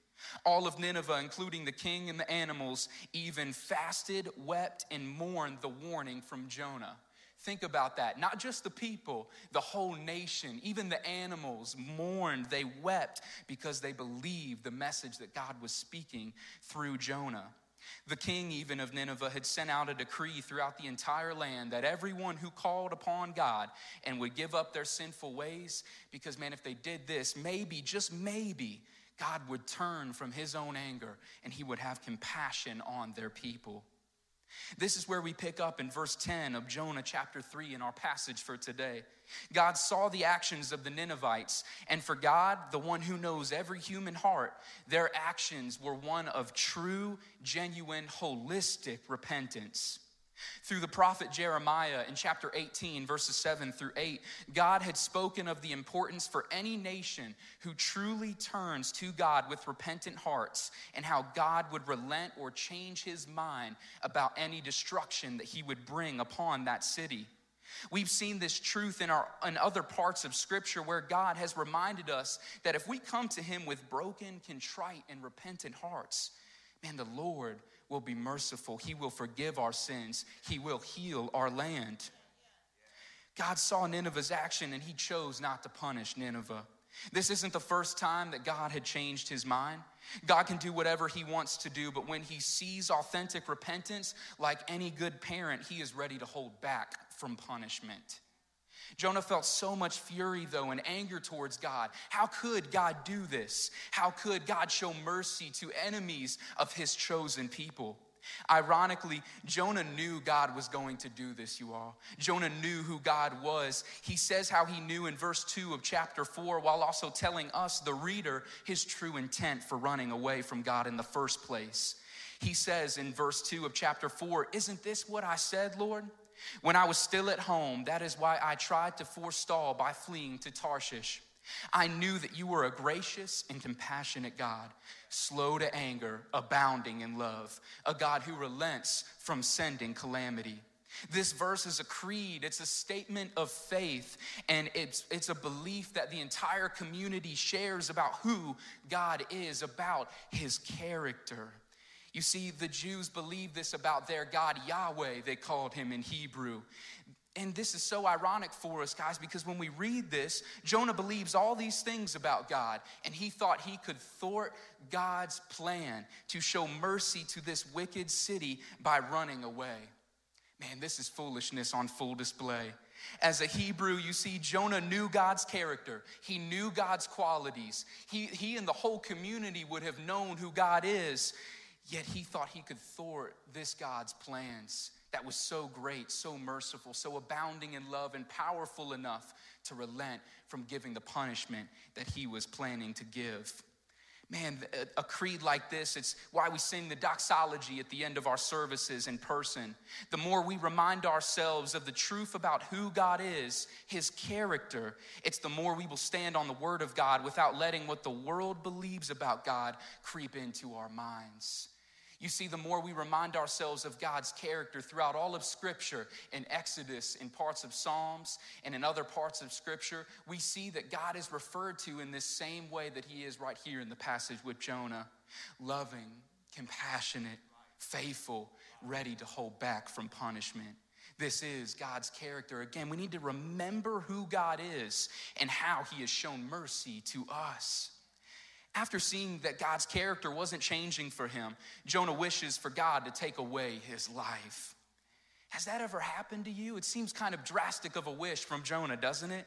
All of Nineveh, including the king and the animals, even fasted, wept, and mourned the warning from Jonah. Think about that. Not just the people, the whole nation, even the animals mourned, they wept because they believed the message that God was speaking through Jonah. The king, even of Nineveh, had sent out a decree throughout the entire land that everyone who called upon God and would give up their sinful ways, because man, if they did this, maybe, just maybe, God would turn from his own anger and he would have compassion on their people. This is where we pick up in verse 10 of Jonah chapter 3 in our passage for today. God saw the actions of the Ninevites, and for God, the one who knows every human heart, their actions were one of true, genuine, holistic repentance. Through the prophet Jeremiah in chapter 18, verses 7 through 8, God had spoken of the importance for any nation who truly turns to God with repentant hearts and how God would relent or change his mind about any destruction that he would bring upon that city. We've seen this truth in, our, in other parts of Scripture where God has reminded us that if we come to Him with broken, contrite, and repentant hearts, man, the Lord will be merciful. He will forgive our sins, He will heal our land. God saw Nineveh's action and He chose not to punish Nineveh. This isn't the first time that God had changed his mind. God can do whatever he wants to do, but when he sees authentic repentance, like any good parent, he is ready to hold back from punishment. Jonah felt so much fury, though, and anger towards God. How could God do this? How could God show mercy to enemies of his chosen people? Ironically, Jonah knew God was going to do this, you all. Jonah knew who God was. He says how he knew in verse 2 of chapter 4, while also telling us, the reader, his true intent for running away from God in the first place. He says in verse 2 of chapter 4, Isn't this what I said, Lord? When I was still at home, that is why I tried to forestall by fleeing to Tarshish. I knew that you were a gracious and compassionate God, slow to anger, abounding in love, a God who relents from sending calamity. This verse is a creed, it's a statement of faith, and it's, it's a belief that the entire community shares about who God is, about his character. You see, the Jews believed this about their God, Yahweh, they called him in Hebrew. And this is so ironic for us, guys, because when we read this, Jonah believes all these things about God, and he thought he could thwart God's plan to show mercy to this wicked city by running away. Man, this is foolishness on full display. As a Hebrew, you see, Jonah knew God's character. He knew God's qualities. He, he and the whole community would have known who God is. Yet he thought he could thwart this God's plans that was so great, so merciful, so abounding in love, and powerful enough to relent from giving the punishment that he was planning to give. Man, a creed like this, it's why we sing the doxology at the end of our services in person. The more we remind ourselves of the truth about who God is, his character, it's the more we will stand on the word of God without letting what the world believes about God creep into our minds. You see, the more we remind ourselves of God's character throughout all of Scripture, in Exodus, in parts of Psalms, and in other parts of Scripture, we see that God is referred to in this same way that He is right here in the passage with Jonah loving, compassionate, faithful, ready to hold back from punishment. This is God's character. Again, we need to remember who God is and how He has shown mercy to us. After seeing that God's character wasn't changing for him, Jonah wishes for God to take away his life. Has that ever happened to you? It seems kind of drastic of a wish from Jonah, doesn't it?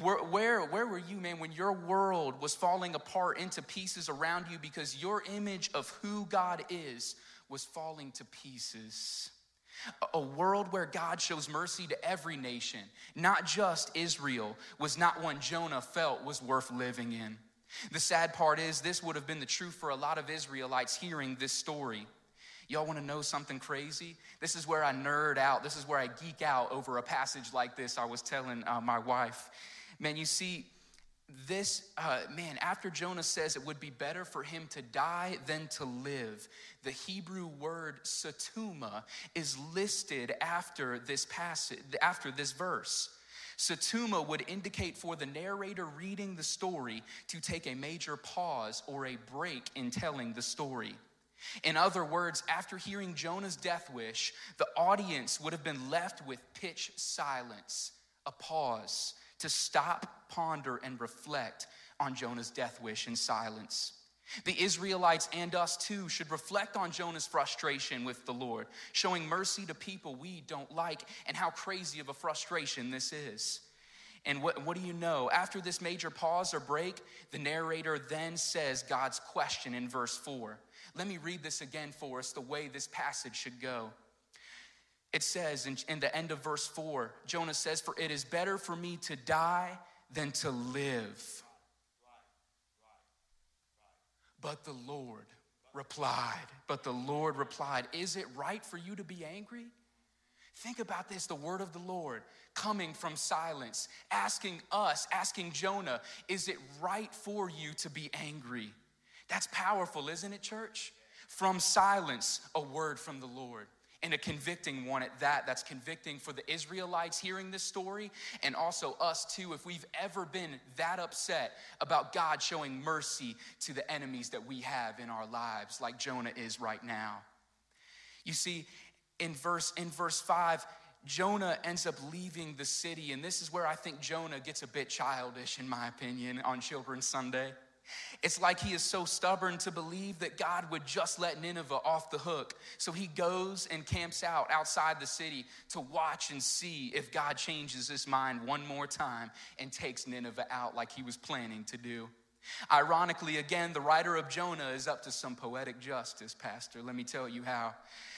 Where, where, where, were you, man, when your world was falling apart into pieces around you because your image of who God is was falling to pieces? A world where God shows mercy to every nation, not just Israel, was not one Jonah felt was worth living in. The sad part is, this would have been the truth for a lot of Israelites hearing this story. Y'all want to know something crazy? This is where I nerd out. This is where I geek out over a passage like this. I was telling uh, my wife. Man, you see, this, uh, man, after Jonah says it would be better for him to die than to live, the Hebrew word setumah is listed after this passage, after this verse. Setumah would indicate for the narrator reading the story to take a major pause or a break in telling the story. In other words, after hearing Jonah's death wish, the audience would have been left with pitch silence, a pause to stop, ponder, and reflect on Jonah's death wish in silence. The Israelites and us too should reflect on Jonah's frustration with the Lord, showing mercy to people we don't like, and how crazy of a frustration this is. And what, what do you know? After this major pause or break, the narrator then says God's question in verse 4. Let me read this again for us the way this passage should go. It says in, in the end of verse 4, Jonah says, For it is better for me to die than to live. But the Lord replied, But the Lord replied, Is it right for you to be angry? Think about this the word of the Lord coming from silence, asking us, asking Jonah, is it right for you to be angry? That's powerful, isn't it, church? From silence, a word from the Lord. And a convicting one at that. That's convicting for the Israelites hearing this story, and also us too, if we've ever been that upset about God showing mercy to the enemies that we have in our lives, like Jonah is right now. You see, in verse in verse 5 Jonah ends up leaving the city and this is where I think Jonah gets a bit childish in my opinion on children's Sunday. It's like he is so stubborn to believe that God would just let Nineveh off the hook. So he goes and camps out outside the city to watch and see if God changes his mind one more time and takes Nineveh out like he was planning to do. Ironically, again, the writer of Jonah is up to some poetic justice, Pastor. Let me tell you how.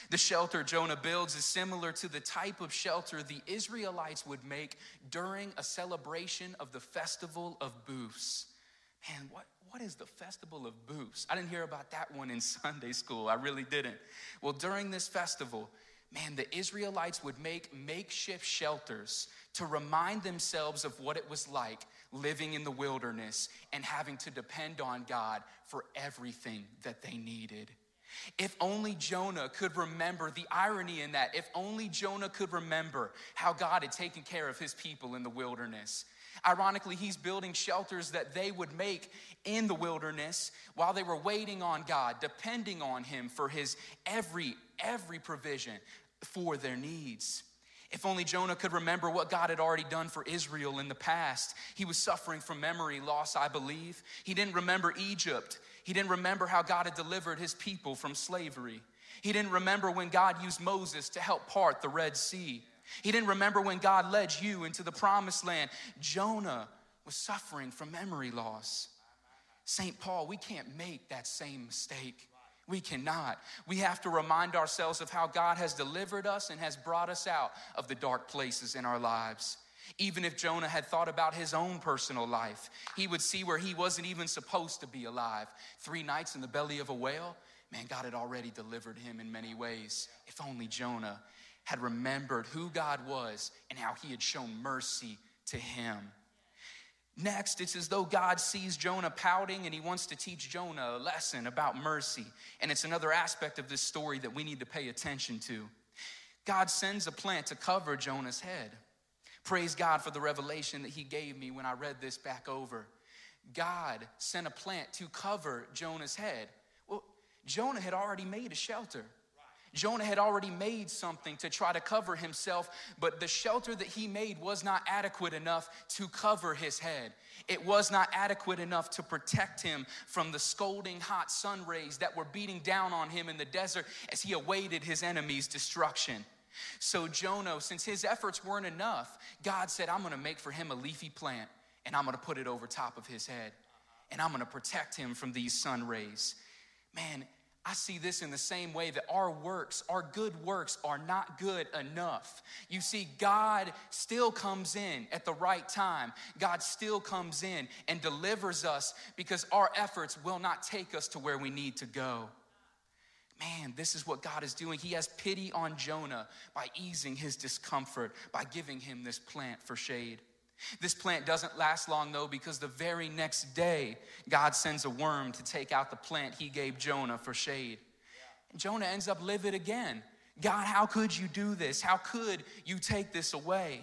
The shelter Jonah builds is similar to the type of shelter the Israelites would make during a celebration of the festival of booths. Man, what, what is the festival of booths? I didn't hear about that one in Sunday school. I really didn't. Well, during this festival, man, the Israelites would make makeshift shelters to remind themselves of what it was like living in the wilderness and having to depend on God for everything that they needed. If only Jonah could remember the irony in that, if only Jonah could remember how God had taken care of his people in the wilderness. Ironically, he's building shelters that they would make in the wilderness while they were waiting on God, depending on him for his every every provision for their needs. If only Jonah could remember what God had already done for Israel in the past. He was suffering from memory loss, I believe. He didn't remember Egypt. He didn't remember how God had delivered his people from slavery. He didn't remember when God used Moses to help part the Red Sea. He didn't remember when God led you into the promised land. Jonah was suffering from memory loss. St. Paul, we can't make that same mistake. We cannot. We have to remind ourselves of how God has delivered us and has brought us out of the dark places in our lives. Even if Jonah had thought about his own personal life, he would see where he wasn't even supposed to be alive. Three nights in the belly of a whale, man, God had already delivered him in many ways. If only Jonah had remembered who God was and how he had shown mercy to him. Next, it's as though God sees Jonah pouting and he wants to teach Jonah a lesson about mercy. And it's another aspect of this story that we need to pay attention to. God sends a plant to cover Jonah's head. Praise God for the revelation that he gave me when I read this back over. God sent a plant to cover Jonah's head. Well, Jonah had already made a shelter. Jonah had already made something to try to cover himself, but the shelter that he made was not adequate enough to cover his head. It was not adequate enough to protect him from the scolding hot sun rays that were beating down on him in the desert as he awaited his enemy's destruction. So, Jonah, since his efforts weren't enough, God said, I'm gonna make for him a leafy plant and I'm gonna put it over top of his head and I'm gonna protect him from these sun rays. Man, I see this in the same way that our works, our good works, are not good enough. You see, God still comes in at the right time. God still comes in and delivers us because our efforts will not take us to where we need to go. Man, this is what God is doing. He has pity on Jonah by easing his discomfort, by giving him this plant for shade. This plant doesn't last long though, because the very next day, God sends a worm to take out the plant he gave Jonah for shade. And Jonah ends up livid again. God, how could you do this? How could you take this away?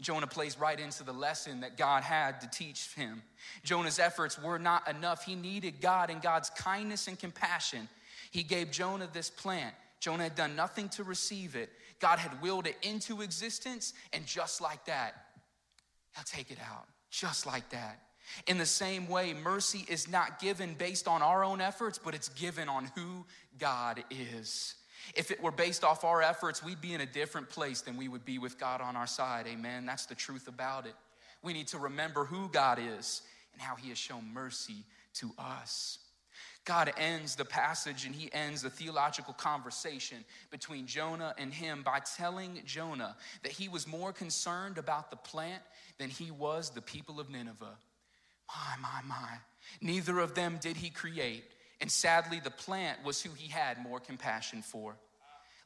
Jonah plays right into the lesson that God had to teach him. Jonah's efforts were not enough. He needed God and God's kindness and compassion. He gave Jonah this plant. Jonah had done nothing to receive it. God had willed it into existence, and just like that, He'll take it out just like that. In the same way, mercy is not given based on our own efforts, but it's given on who God is. If it were based off our efforts, we'd be in a different place than we would be with God on our side. Amen. That's the truth about it. We need to remember who God is and how He has shown mercy to us. God ends the passage and he ends the theological conversation between Jonah and him by telling Jonah that he was more concerned about the plant than he was the people of Nineveh. My, my, my. Neither of them did he create. And sadly, the plant was who he had more compassion for.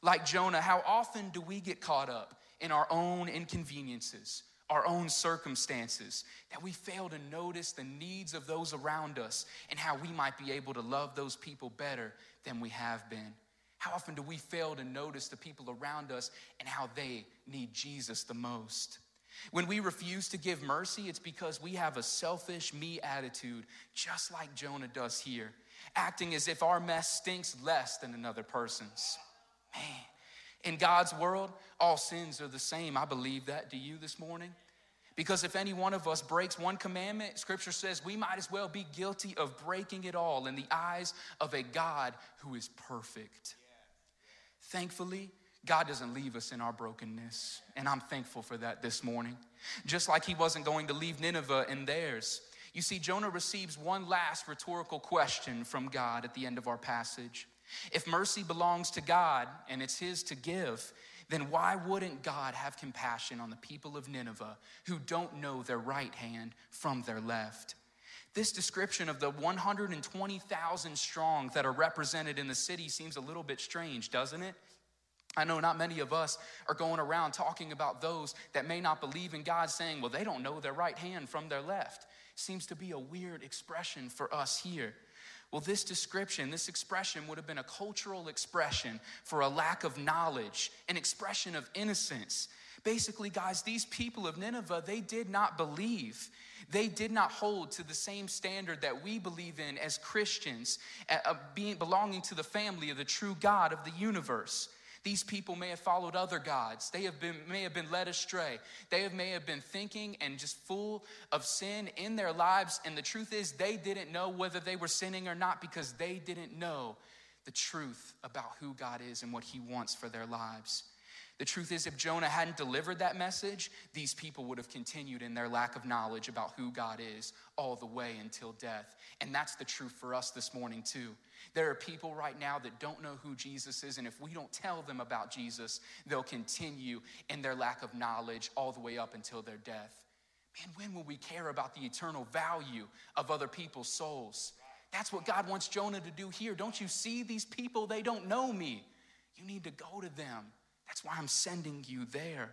Like Jonah, how often do we get caught up in our own inconveniences, our own circumstances, that we fail to notice the needs of those around us and how we might be able to love those people better than we have been? How often do we fail to notice the people around us and how they need Jesus the most? When we refuse to give mercy, it's because we have a selfish me attitude, just like Jonah does here, acting as if our mess stinks less than another person's. Man, in God's world, all sins are the same. I believe that. Do you this morning? Because if any one of us breaks one commandment, scripture says we might as well be guilty of breaking it all in the eyes of a God who is perfect. Thankfully, God doesn't leave us in our brokenness, and I'm thankful for that this morning. Just like He wasn't going to leave Nineveh in theirs. You see, Jonah receives one last rhetorical question from God at the end of our passage. If mercy belongs to God and it's His to give, then why wouldn't God have compassion on the people of Nineveh who don't know their right hand from their left? This description of the 120,000 strong that are represented in the city seems a little bit strange, doesn't it? I know not many of us are going around talking about those that may not believe in God, saying, well, they don't know their right hand from their left. Seems to be a weird expression for us here. Well, this description, this expression would have been a cultural expression for a lack of knowledge, an expression of innocence. Basically, guys, these people of Nineveh, they did not believe. They did not hold to the same standard that we believe in as Christians, uh, being, belonging to the family of the true God of the universe. These people may have followed other gods. They have been, may have been led astray. They have, may have been thinking and just full of sin in their lives. And the truth is, they didn't know whether they were sinning or not because they didn't know the truth about who God is and what He wants for their lives. The truth is, if Jonah hadn't delivered that message, these people would have continued in their lack of knowledge about who God is all the way until death. And that's the truth for us this morning, too. There are people right now that don't know who Jesus is, and if we don't tell them about Jesus, they'll continue in their lack of knowledge all the way up until their death. Man, when will we care about the eternal value of other people's souls? That's what God wants Jonah to do here. Don't you see these people? They don't know me. You need to go to them. That's why I'm sending you there.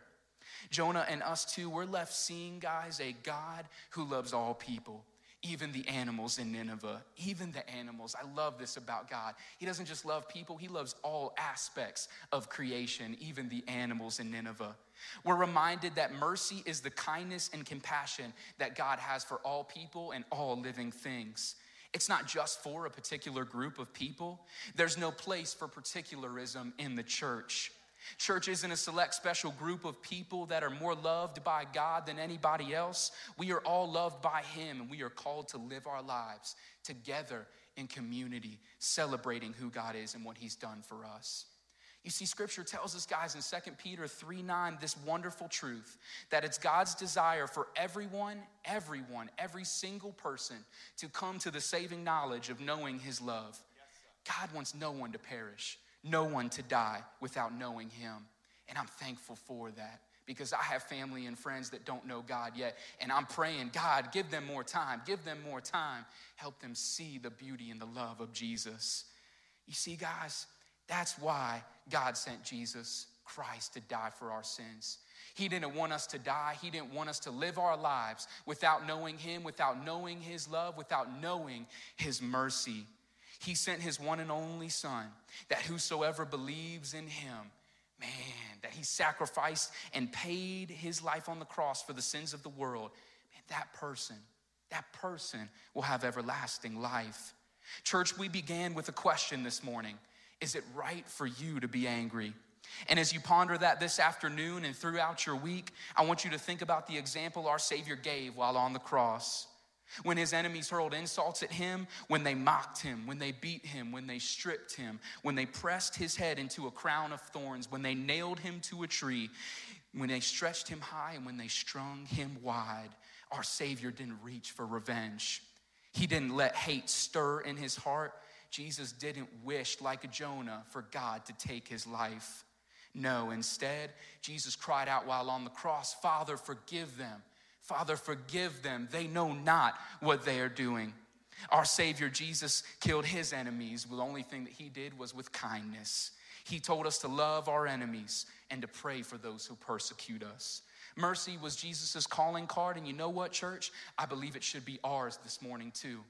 Jonah and us too, we're left seeing, guys, a God who loves all people even the animals in Nineveh, even the animals. I love this about God. He doesn't just love people, He loves all aspects of creation, even the animals in Nineveh. We're reminded that mercy is the kindness and compassion that God has for all people and all living things. It's not just for a particular group of people, there's no place for particularism in the church. Church isn't a select special group of people that are more loved by God than anybody else. We are all loved by Him, and we are called to live our lives together in community, celebrating who God is and what He's done for us. You see, scripture tells us, guys, in 2 Peter 3 9, this wonderful truth that it's God's desire for everyone, everyone, every single person to come to the saving knowledge of knowing His love. God wants no one to perish no one to die without knowing him. And I'm thankful for that because I have family and friends that don't know God yet. And I'm praying, God, give them more time, give them more time, help them see the beauty and the love of Jesus. You see, guys, that's why God sent Jesus Christ to die for our sins. He didn't want us to die. He didn't want us to live our lives without knowing Him, without knowing His love, without knowing His mercy. He sent his one and only Son, that whosoever believes in him, man, that he sacrificed and paid his life on the cross for the sins of the world, man, that person, that person will have everlasting life. Church, we began with a question this morning Is it right for you to be angry? And as you ponder that this afternoon and throughout your week, I want you to think about the example our Savior gave while on the cross. When his enemies hurled insults at him, when they mocked him, when they beat him, when they stripped him, when they pressed his head into a crown of thorns, when they nailed him to a tree, when they stretched him high, and when they strung him wide, our Savior didn't reach for revenge. He didn't let hate stir in his heart. Jesus didn't wish, like Jonah, for God to take his life. No, instead, Jesus cried out while on the cross, Father, forgive them Father, forgive them. They know not what they are doing. Our Savior Jesus killed his enemies. The only thing that he did was with kindness. He told us to love our enemies and to pray for those who persecute us. Mercy was Jesus' calling card, and you know what, church? I believe it should be ours this morning, too.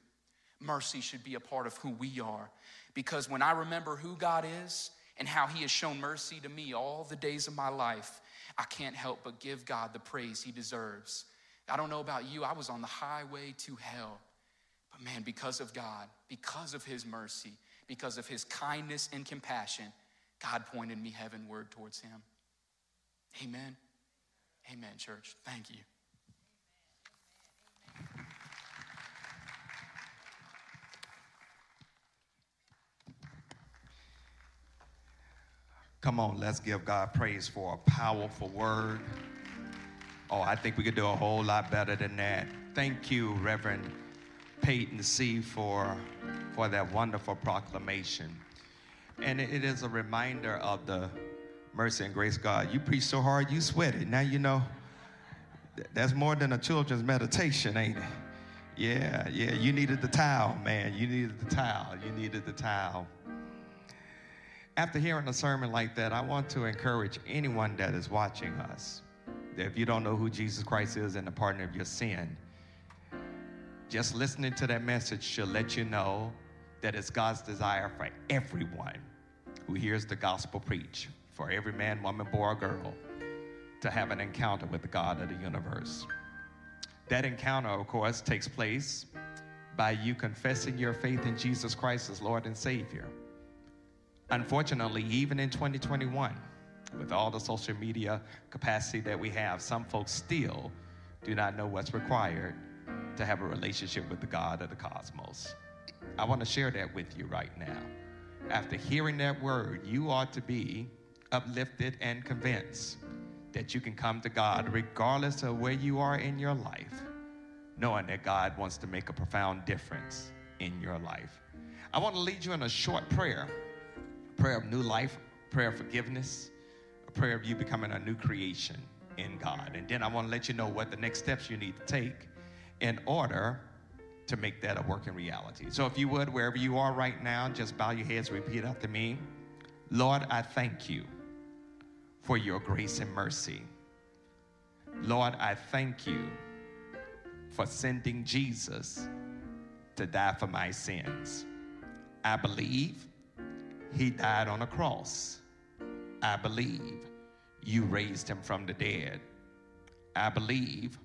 Mercy should be a part of who we are. Because when I remember who God is and how He has shown mercy to me all the days of my life, I can't help but give God the praise He deserves. I don't know about you, I was on the highway to hell. But man, because of God, because of His mercy, because of His kindness and compassion, God pointed me heavenward towards Him. Amen. Amen, church. Thank you. Come on, let's give God praise for a powerful word. Oh, I think we could do a whole lot better than that. Thank you, Reverend Peyton C, for, for that wonderful proclamation. And it is a reminder of the mercy and grace God. You preach so hard, you sweat it. Now you know that's more than a children's meditation, ain't it? Yeah, yeah. You needed the towel, man. You needed the towel. You needed the towel after hearing a sermon like that, I want to encourage anyone that is watching us if you don't know who Jesus Christ is and the partner of your sin, just listening to that message should let you know that it's God's desire for everyone who hears the gospel preach, for every man, woman, boy, or girl, to have an encounter with the God of the universe. That encounter, of course, takes place by you confessing your faith in Jesus Christ as Lord and Savior unfortunately, even in 2021, with all the social media capacity that we have, some folks still do not know what's required to have a relationship with the God of the cosmos. I want to share that with you right now. After hearing that word, you ought to be uplifted and convinced that you can come to God regardless of where you are in your life, knowing that God wants to make a profound difference in your life. I want to lead you in a short prayer prayer of new life, prayer of forgiveness, prayer of you becoming a new creation in God. And then I want to let you know what the next steps you need to take in order to make that a working reality. So if you would, wherever you are right now, just bow your heads, repeat after me. Lord, I thank you for your grace and mercy. Lord, I thank you for sending Jesus to die for my sins. I believe he died on a cross. I believe you raised him from the dead. I believe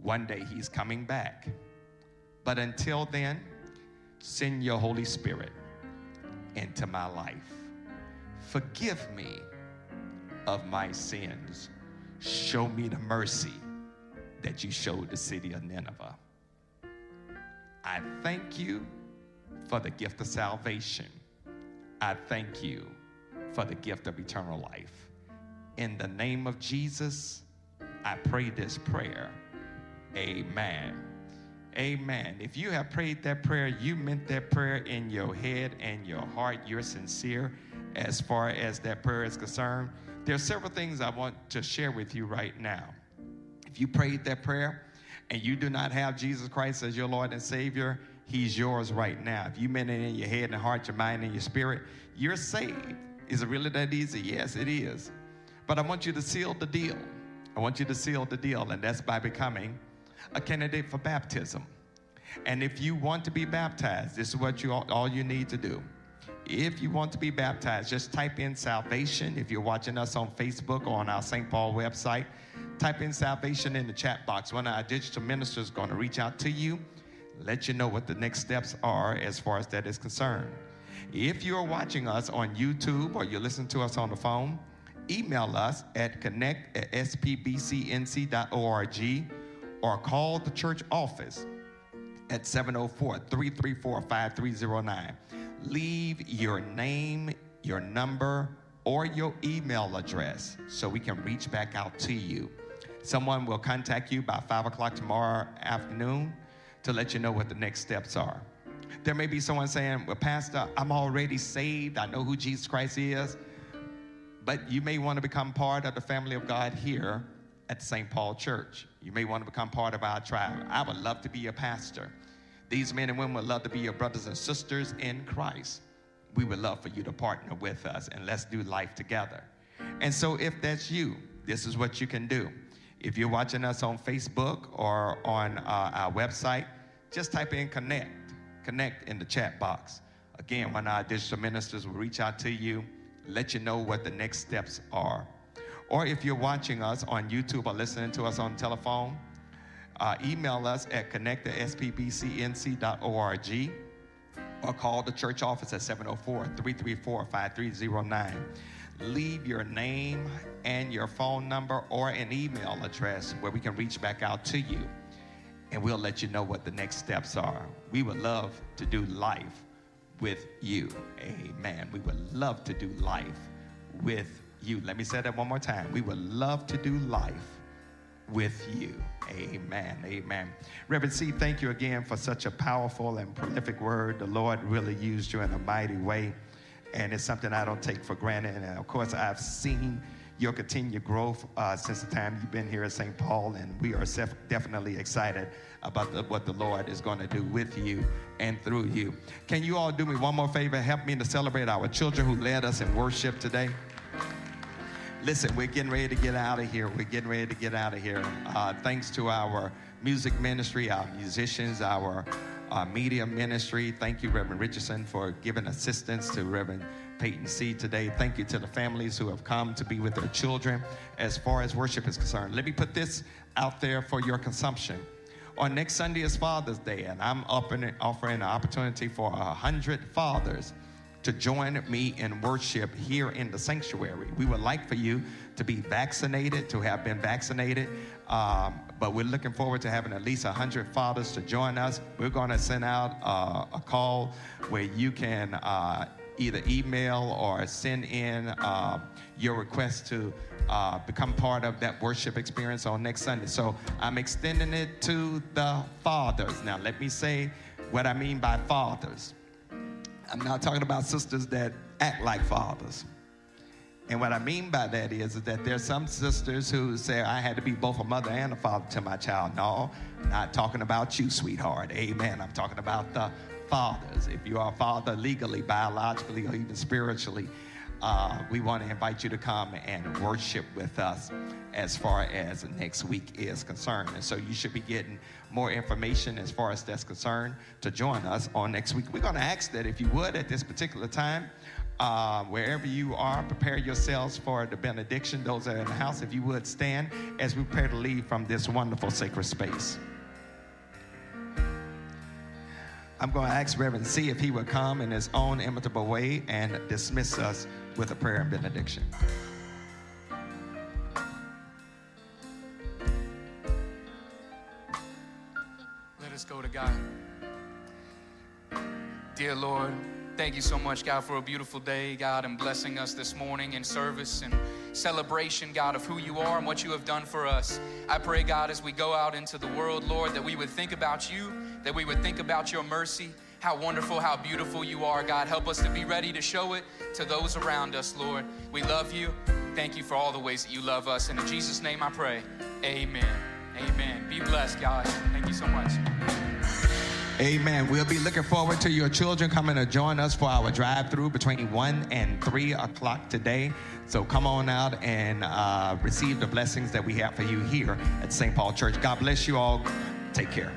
one day he's coming back. But until then, send your Holy Spirit into my life. Forgive me of my sins. Show me the mercy that you showed the city of Nineveh. I thank you for the gift of salvation I thank you for the gift of eternal life. In the name of Jesus, I pray this prayer. Amen. Amen. If you have prayed that prayer, you meant that prayer in your head and your heart. You're sincere as far as that prayer is concerned. There are several things I want to share with you right now. If you prayed that prayer and you do not have Jesus Christ as your Lord and Savior, He's yours right now. If you meant it in your head and heart, your mind, and your spirit, you're saved. Is it really that easy? Yes, it is. But I want you to seal the deal. I want you to seal the deal, and that's by becoming a candidate for baptism. And if you want to be baptized, this is what you all, all you need to do. If you want to be baptized, just type in salvation. If you're watching us on Facebook or on our St. Paul website, type in salvation in the chat box. One of our digital ministers is going to reach out to you let you know what the next steps are as far as that is concerned. If you're watching us on YouTube or you're listening to us on the phone, email us at connect at spbcnc.org or call the church office at 704 334 5309. Leave your name, your number, or your email address so we can reach back out to you. Someone will contact you by 5 o'clock tomorrow afternoon to let you know what the next steps are. There may be someone saying, Well, Pastor, I'm already saved. I know who Jesus Christ is. But you may want to become part of the family of God here at St. Paul Church. You may want to become part of our tribe. I would love to be your pastor. These men and women would love to be your brothers and sisters in Christ. we would love for you to partner with us and let's do life together. And so, if that's you, this is what you can do. If you're watching us on Facebook or on uh, our website, just type in connect, connect in the chat box. Again, one of our digital ministers will reach out to you, let you know what the next steps are. Or if you're watching us on YouTube or listening to us on telephone, uh, email us at connect at spbcnc.org or call the church office at 704 334 5309. Leave your name and your phone number or an email address where we can reach back out to you and we'll let you know what the next steps are. We would love to do life with you. Amen. We would love to do life with you. Let me say that one more time. We would love to do life with you. Amen. Amen. Reverend C, thank you again for such a powerful and prolific word. The Lord really used you in a mighty way, and it's something I don't take for granted. And of course, I've seen your continued growth uh, since the time you've been here at St. Paul, and we are definitely excited about the, what the Lord is going to do with you and through you. Can you all do me one more favor? Help me to celebrate our children who led us in worship today. Listen, we're getting ready to get out of here. We're getting ready to get out of here. Uh, thanks to our music ministry, our musicians, our uh, media ministry. Thank you, Reverend Richardson, for giving assistance to Reverend Peyton C today. Thank you to the families who have come to be with their children as far as worship is concerned. Let me put this out there for your consumption. On next Sunday is Father's Day, and I'm offering, an opportunity for a hundred fathers to join me in worship here in the sanctuary. We would like for you to be vaccinated, to have been vaccinated, um, but we're looking forward to having at least 100 fathers to join us. We're going to send out uh, a call where you can uh, either email or send in uh, your request to uh, become part of that worship experience on next Sunday. So I'm extending it to the fathers. Now, let me say what I mean by fathers. I'm not talking about sisters that act like fathers. And what I mean by that is, that there's some sisters who say, I had to be both a mother and a father to my child. No, not talking about you, sweetheart. Amen. I'm talking about the fathers. If you are a father legally, biologically, or even spiritually, uh, we want to invite you to come and worship with us as far as next week is concerned. And so you should be getting more information as far as that's concerned to join us on next week. We're going to ask that if you would at this particular time, uh, wherever you are, prepare yourselves for the benediction. Those that are in the house, if you would stand as we prepare to leave from this wonderful sacred space. I'm going to ask Reverend C if he would come in his own imitable way and dismiss us with a prayer and benediction. Let us go to God. Dear Lord, thank you so much, God, for a beautiful day, God, and blessing us this morning in service and celebration, God, of who you are and what you have done for us. I pray, God, as we go out into the world, Lord, that we would think about you, that we would think about your mercy how wonderful, how beautiful you are, God. Help us to be ready to show it to those around us, Lord. We love you. Thank you for all the ways that you love us. And in Jesus' name I pray. Amen. Amen. Be blessed, guys. Thank you so much. Amen. We'll be looking forward to your children coming to join us for our drive through between 1 and 3 o'clock today. So come on out and uh, receive the blessings that we have for you here at St. Paul Church. God bless you all. Take care.